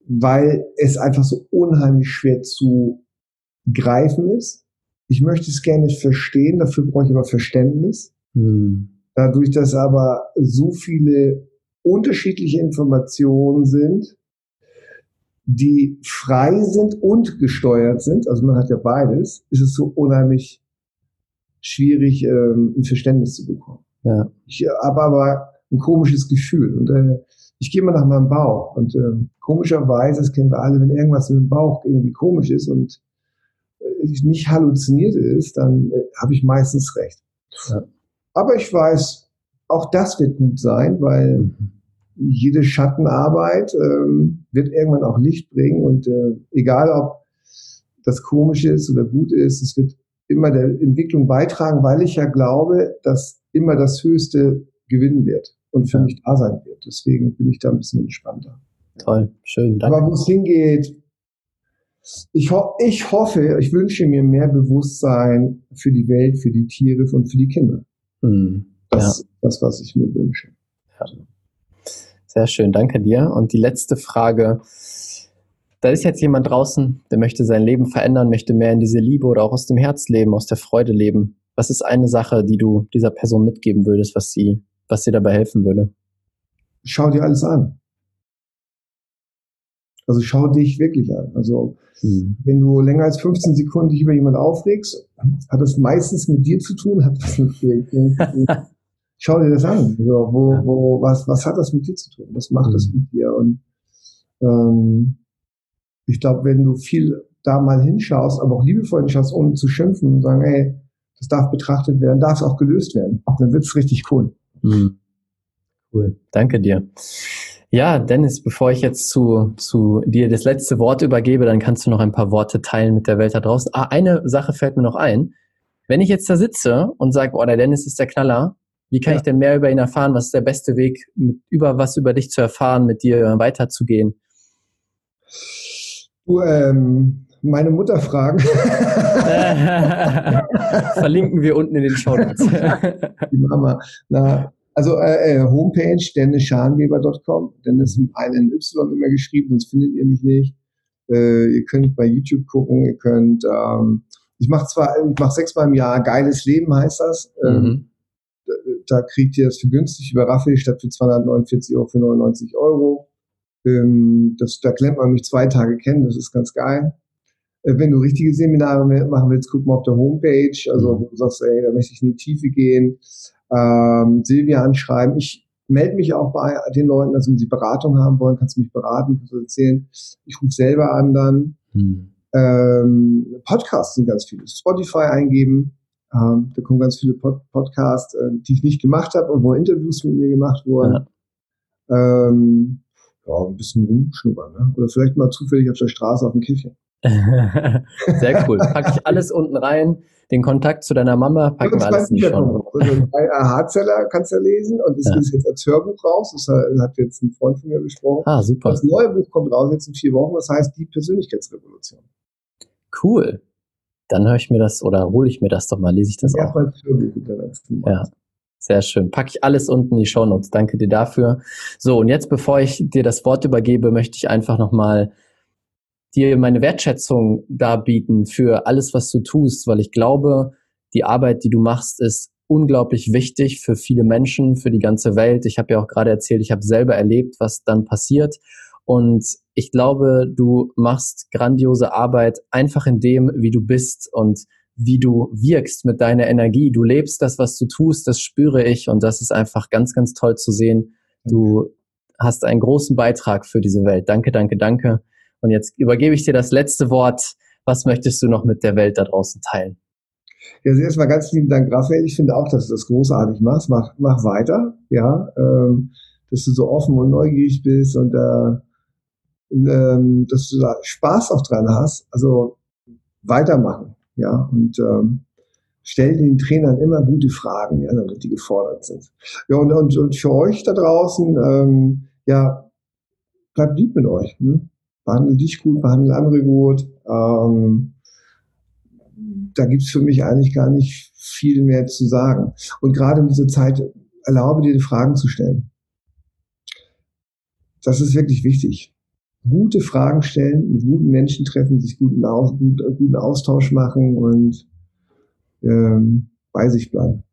weil es einfach so unheimlich schwer zu greifen ist. Ich möchte es gerne verstehen, dafür brauche ich aber Verständnis. Mhm. Dadurch, dass aber so viele unterschiedliche Informationen sind, die frei sind und gesteuert sind, also man hat ja beides, ist es so unheimlich schwierig, ähm, ein Verständnis zu bekommen. Ja. Ich habe aber ein komisches Gefühl und äh, ich gehe mal nach meinem Bauch und äh, komischerweise, das kennen wir alle, wenn irgendwas im Bauch irgendwie komisch ist und äh, nicht halluziniert ist, dann äh, habe ich meistens recht. Ja. Aber ich weiß, auch das wird gut sein, weil mhm. jede Schattenarbeit ähm, wird irgendwann auch Licht bringen und äh, egal ob das komisch ist oder gut ist, es wird immer der Entwicklung beitragen, weil ich ja glaube, dass immer das Höchste gewinnen wird und für ja. mich da sein wird. Deswegen bin ich da ein bisschen entspannter. Toll, schön, danke. Aber wo es hingeht, ich, ho ich hoffe, ich wünsche mir mehr Bewusstsein für die Welt, für die Tiere und für die Kinder. Mhm. Das ist das, was ich mir wünsche. Ja. Sehr schön, danke dir. Und die letzte Frage, da ist jetzt jemand draußen, der möchte sein Leben verändern, möchte mehr in diese Liebe oder auch aus dem Herz leben, aus der Freude leben. Was ist eine Sache, die du dieser Person mitgeben würdest, was sie, was dir dabei helfen würde? Schau dir alles an. Also schau dich wirklich an. Also mhm. wenn du länger als 15 Sekunden dich über jemanden aufregst, hat das meistens mit dir zu tun, hat das mit dir. schau dir das an. Also, wo, wo, was, was hat das mit dir zu tun? Was macht mhm. das mit dir? Und ähm, ich glaube, wenn du viel da mal hinschaust, aber auch liebevoll hinschaust, ohne zu schimpfen und sagen, ey, das darf betrachtet werden, darf es auch gelöst werden, dann wird's richtig cool. Mhm. Cool, danke dir. Ja, Dennis, bevor ich jetzt zu, zu dir das letzte Wort übergebe, dann kannst du noch ein paar Worte teilen mit der Welt da draußen. Ah, eine Sache fällt mir noch ein. Wenn ich jetzt da sitze und sage, oh, der Dennis ist der Knaller, wie kann ja. ich denn mehr über ihn erfahren? Was ist der beste Weg, mit, über was über dich zu erfahren, mit dir weiterzugehen? Du, ähm, meine Mutter fragen. Verlinken wir unten in den Show Notes. Die Mama. Na, also äh, äh, Homepage dennisschanweber.com. Dennis mit einem Y immer geschrieben, sonst findet ihr mich nicht. Äh, ihr könnt bei YouTube gucken, ihr könnt, ähm, ich mache zwar, ich mache sechsmal im Jahr geiles Leben, heißt das. Ähm, mhm. da, da, kriegt ihr das für günstig über Raffel statt für 249 Euro für 99 Euro. Ähm, das, da klemmt man mich zwei Tage kennen, das ist ganz geil. Äh, wenn du richtige Seminare machen willst, guck mal auf der Homepage, also mhm. du sagst, ey, da möchte ich in die Tiefe gehen. Ähm, Silvia anschreiben. Ich melde mich auch bei den Leuten, also wenn sie Beratung haben wollen, kannst du mich beraten, kannst du erzählen. Ich rufe selber an dann. Mhm. Ähm, Podcasts sind ganz viele. Spotify eingeben. Ähm, da kommen ganz viele Pod Podcasts, äh, die ich nicht gemacht habe, wo Interviews mit mir gemacht wurden. Ja. Ähm, ja, ein bisschen rumschnuppern. Ne? Oder vielleicht mal zufällig auf der Straße auf dem Kiffchen. Sehr cool. Packe ich alles unten rein. Den Kontakt zu deiner Mama packen wir alles die Show. Also bei AHA-Zeller kannst du ja lesen und es ja. ist jetzt als Hörbuch raus. Das hat jetzt ein Freund von mir besprochen. Ah, super. Das neue Buch kommt raus jetzt in vier Wochen. Das heißt Die Persönlichkeitsrevolution. Cool. Dann höre ich mir das oder hole ich mir das doch mal, lese ich das ja, auch. Hörbuch ja. Sehr schön. Packe ich alles unten in die Show Notes. Danke dir dafür. So, und jetzt, bevor ich dir das Wort übergebe, möchte ich einfach nochmal dir meine Wertschätzung darbieten für alles, was du tust, weil ich glaube, die Arbeit, die du machst, ist unglaublich wichtig für viele Menschen, für die ganze Welt. Ich habe ja auch gerade erzählt, ich habe selber erlebt, was dann passiert. Und ich glaube, du machst grandiose Arbeit einfach in dem, wie du bist und wie du wirkst mit deiner Energie. Du lebst das, was du tust, das spüre ich und das ist einfach ganz, ganz toll zu sehen. Du hast einen großen Beitrag für diese Welt. Danke, danke, danke. Und jetzt übergebe ich dir das letzte Wort. Was möchtest du noch mit der Welt da draußen teilen? Ja, also erstmal ganz lieben Dank, Raphael. Ich finde auch, dass du das großartig machst. Mach, mach weiter, ja, ähm, dass du so offen und neugierig bist und äh, ähm, dass du da Spaß auch dran hast. Also weitermachen, ja, und ähm, stell den Trainern immer gute Fragen, ja, damit die gefordert sind. Ja, und, und, und für euch da draußen, ähm, ja, bleibt lieb mit euch. Ne? Behandle dich gut, behandle andere gut. Ähm, da gibt's für mich eigentlich gar nicht viel mehr zu sagen. Und gerade in dieser Zeit erlaube dir, Fragen zu stellen. Das ist wirklich wichtig. Gute Fragen stellen, mit guten Menschen treffen, sich guten, Aus, guten Austausch machen und ähm, bei sich bleiben.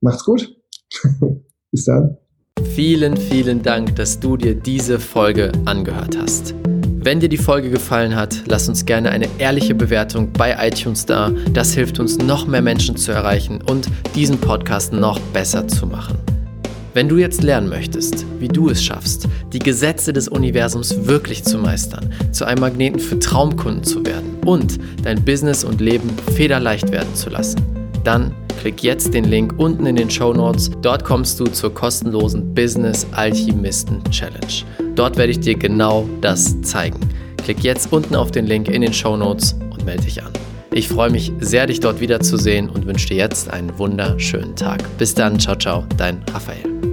Macht's gut. Bis dann. Vielen, vielen Dank, dass du dir diese Folge angehört hast. Wenn dir die Folge gefallen hat, lass uns gerne eine ehrliche Bewertung bei iTunes da. Das hilft uns, noch mehr Menschen zu erreichen und diesen Podcast noch besser zu machen. Wenn du jetzt lernen möchtest, wie du es schaffst, die Gesetze des Universums wirklich zu meistern, zu einem Magneten für Traumkunden zu werden und dein Business und Leben federleicht werden zu lassen, dann klick jetzt den Link unten in den Show Notes. Dort kommst du zur kostenlosen Business Alchemisten Challenge. Dort werde ich dir genau das zeigen. Klick jetzt unten auf den Link in den Show Notes und melde dich an. Ich freue mich sehr, dich dort wiederzusehen und wünsche dir jetzt einen wunderschönen Tag. Bis dann, ciao, ciao, dein Raphael.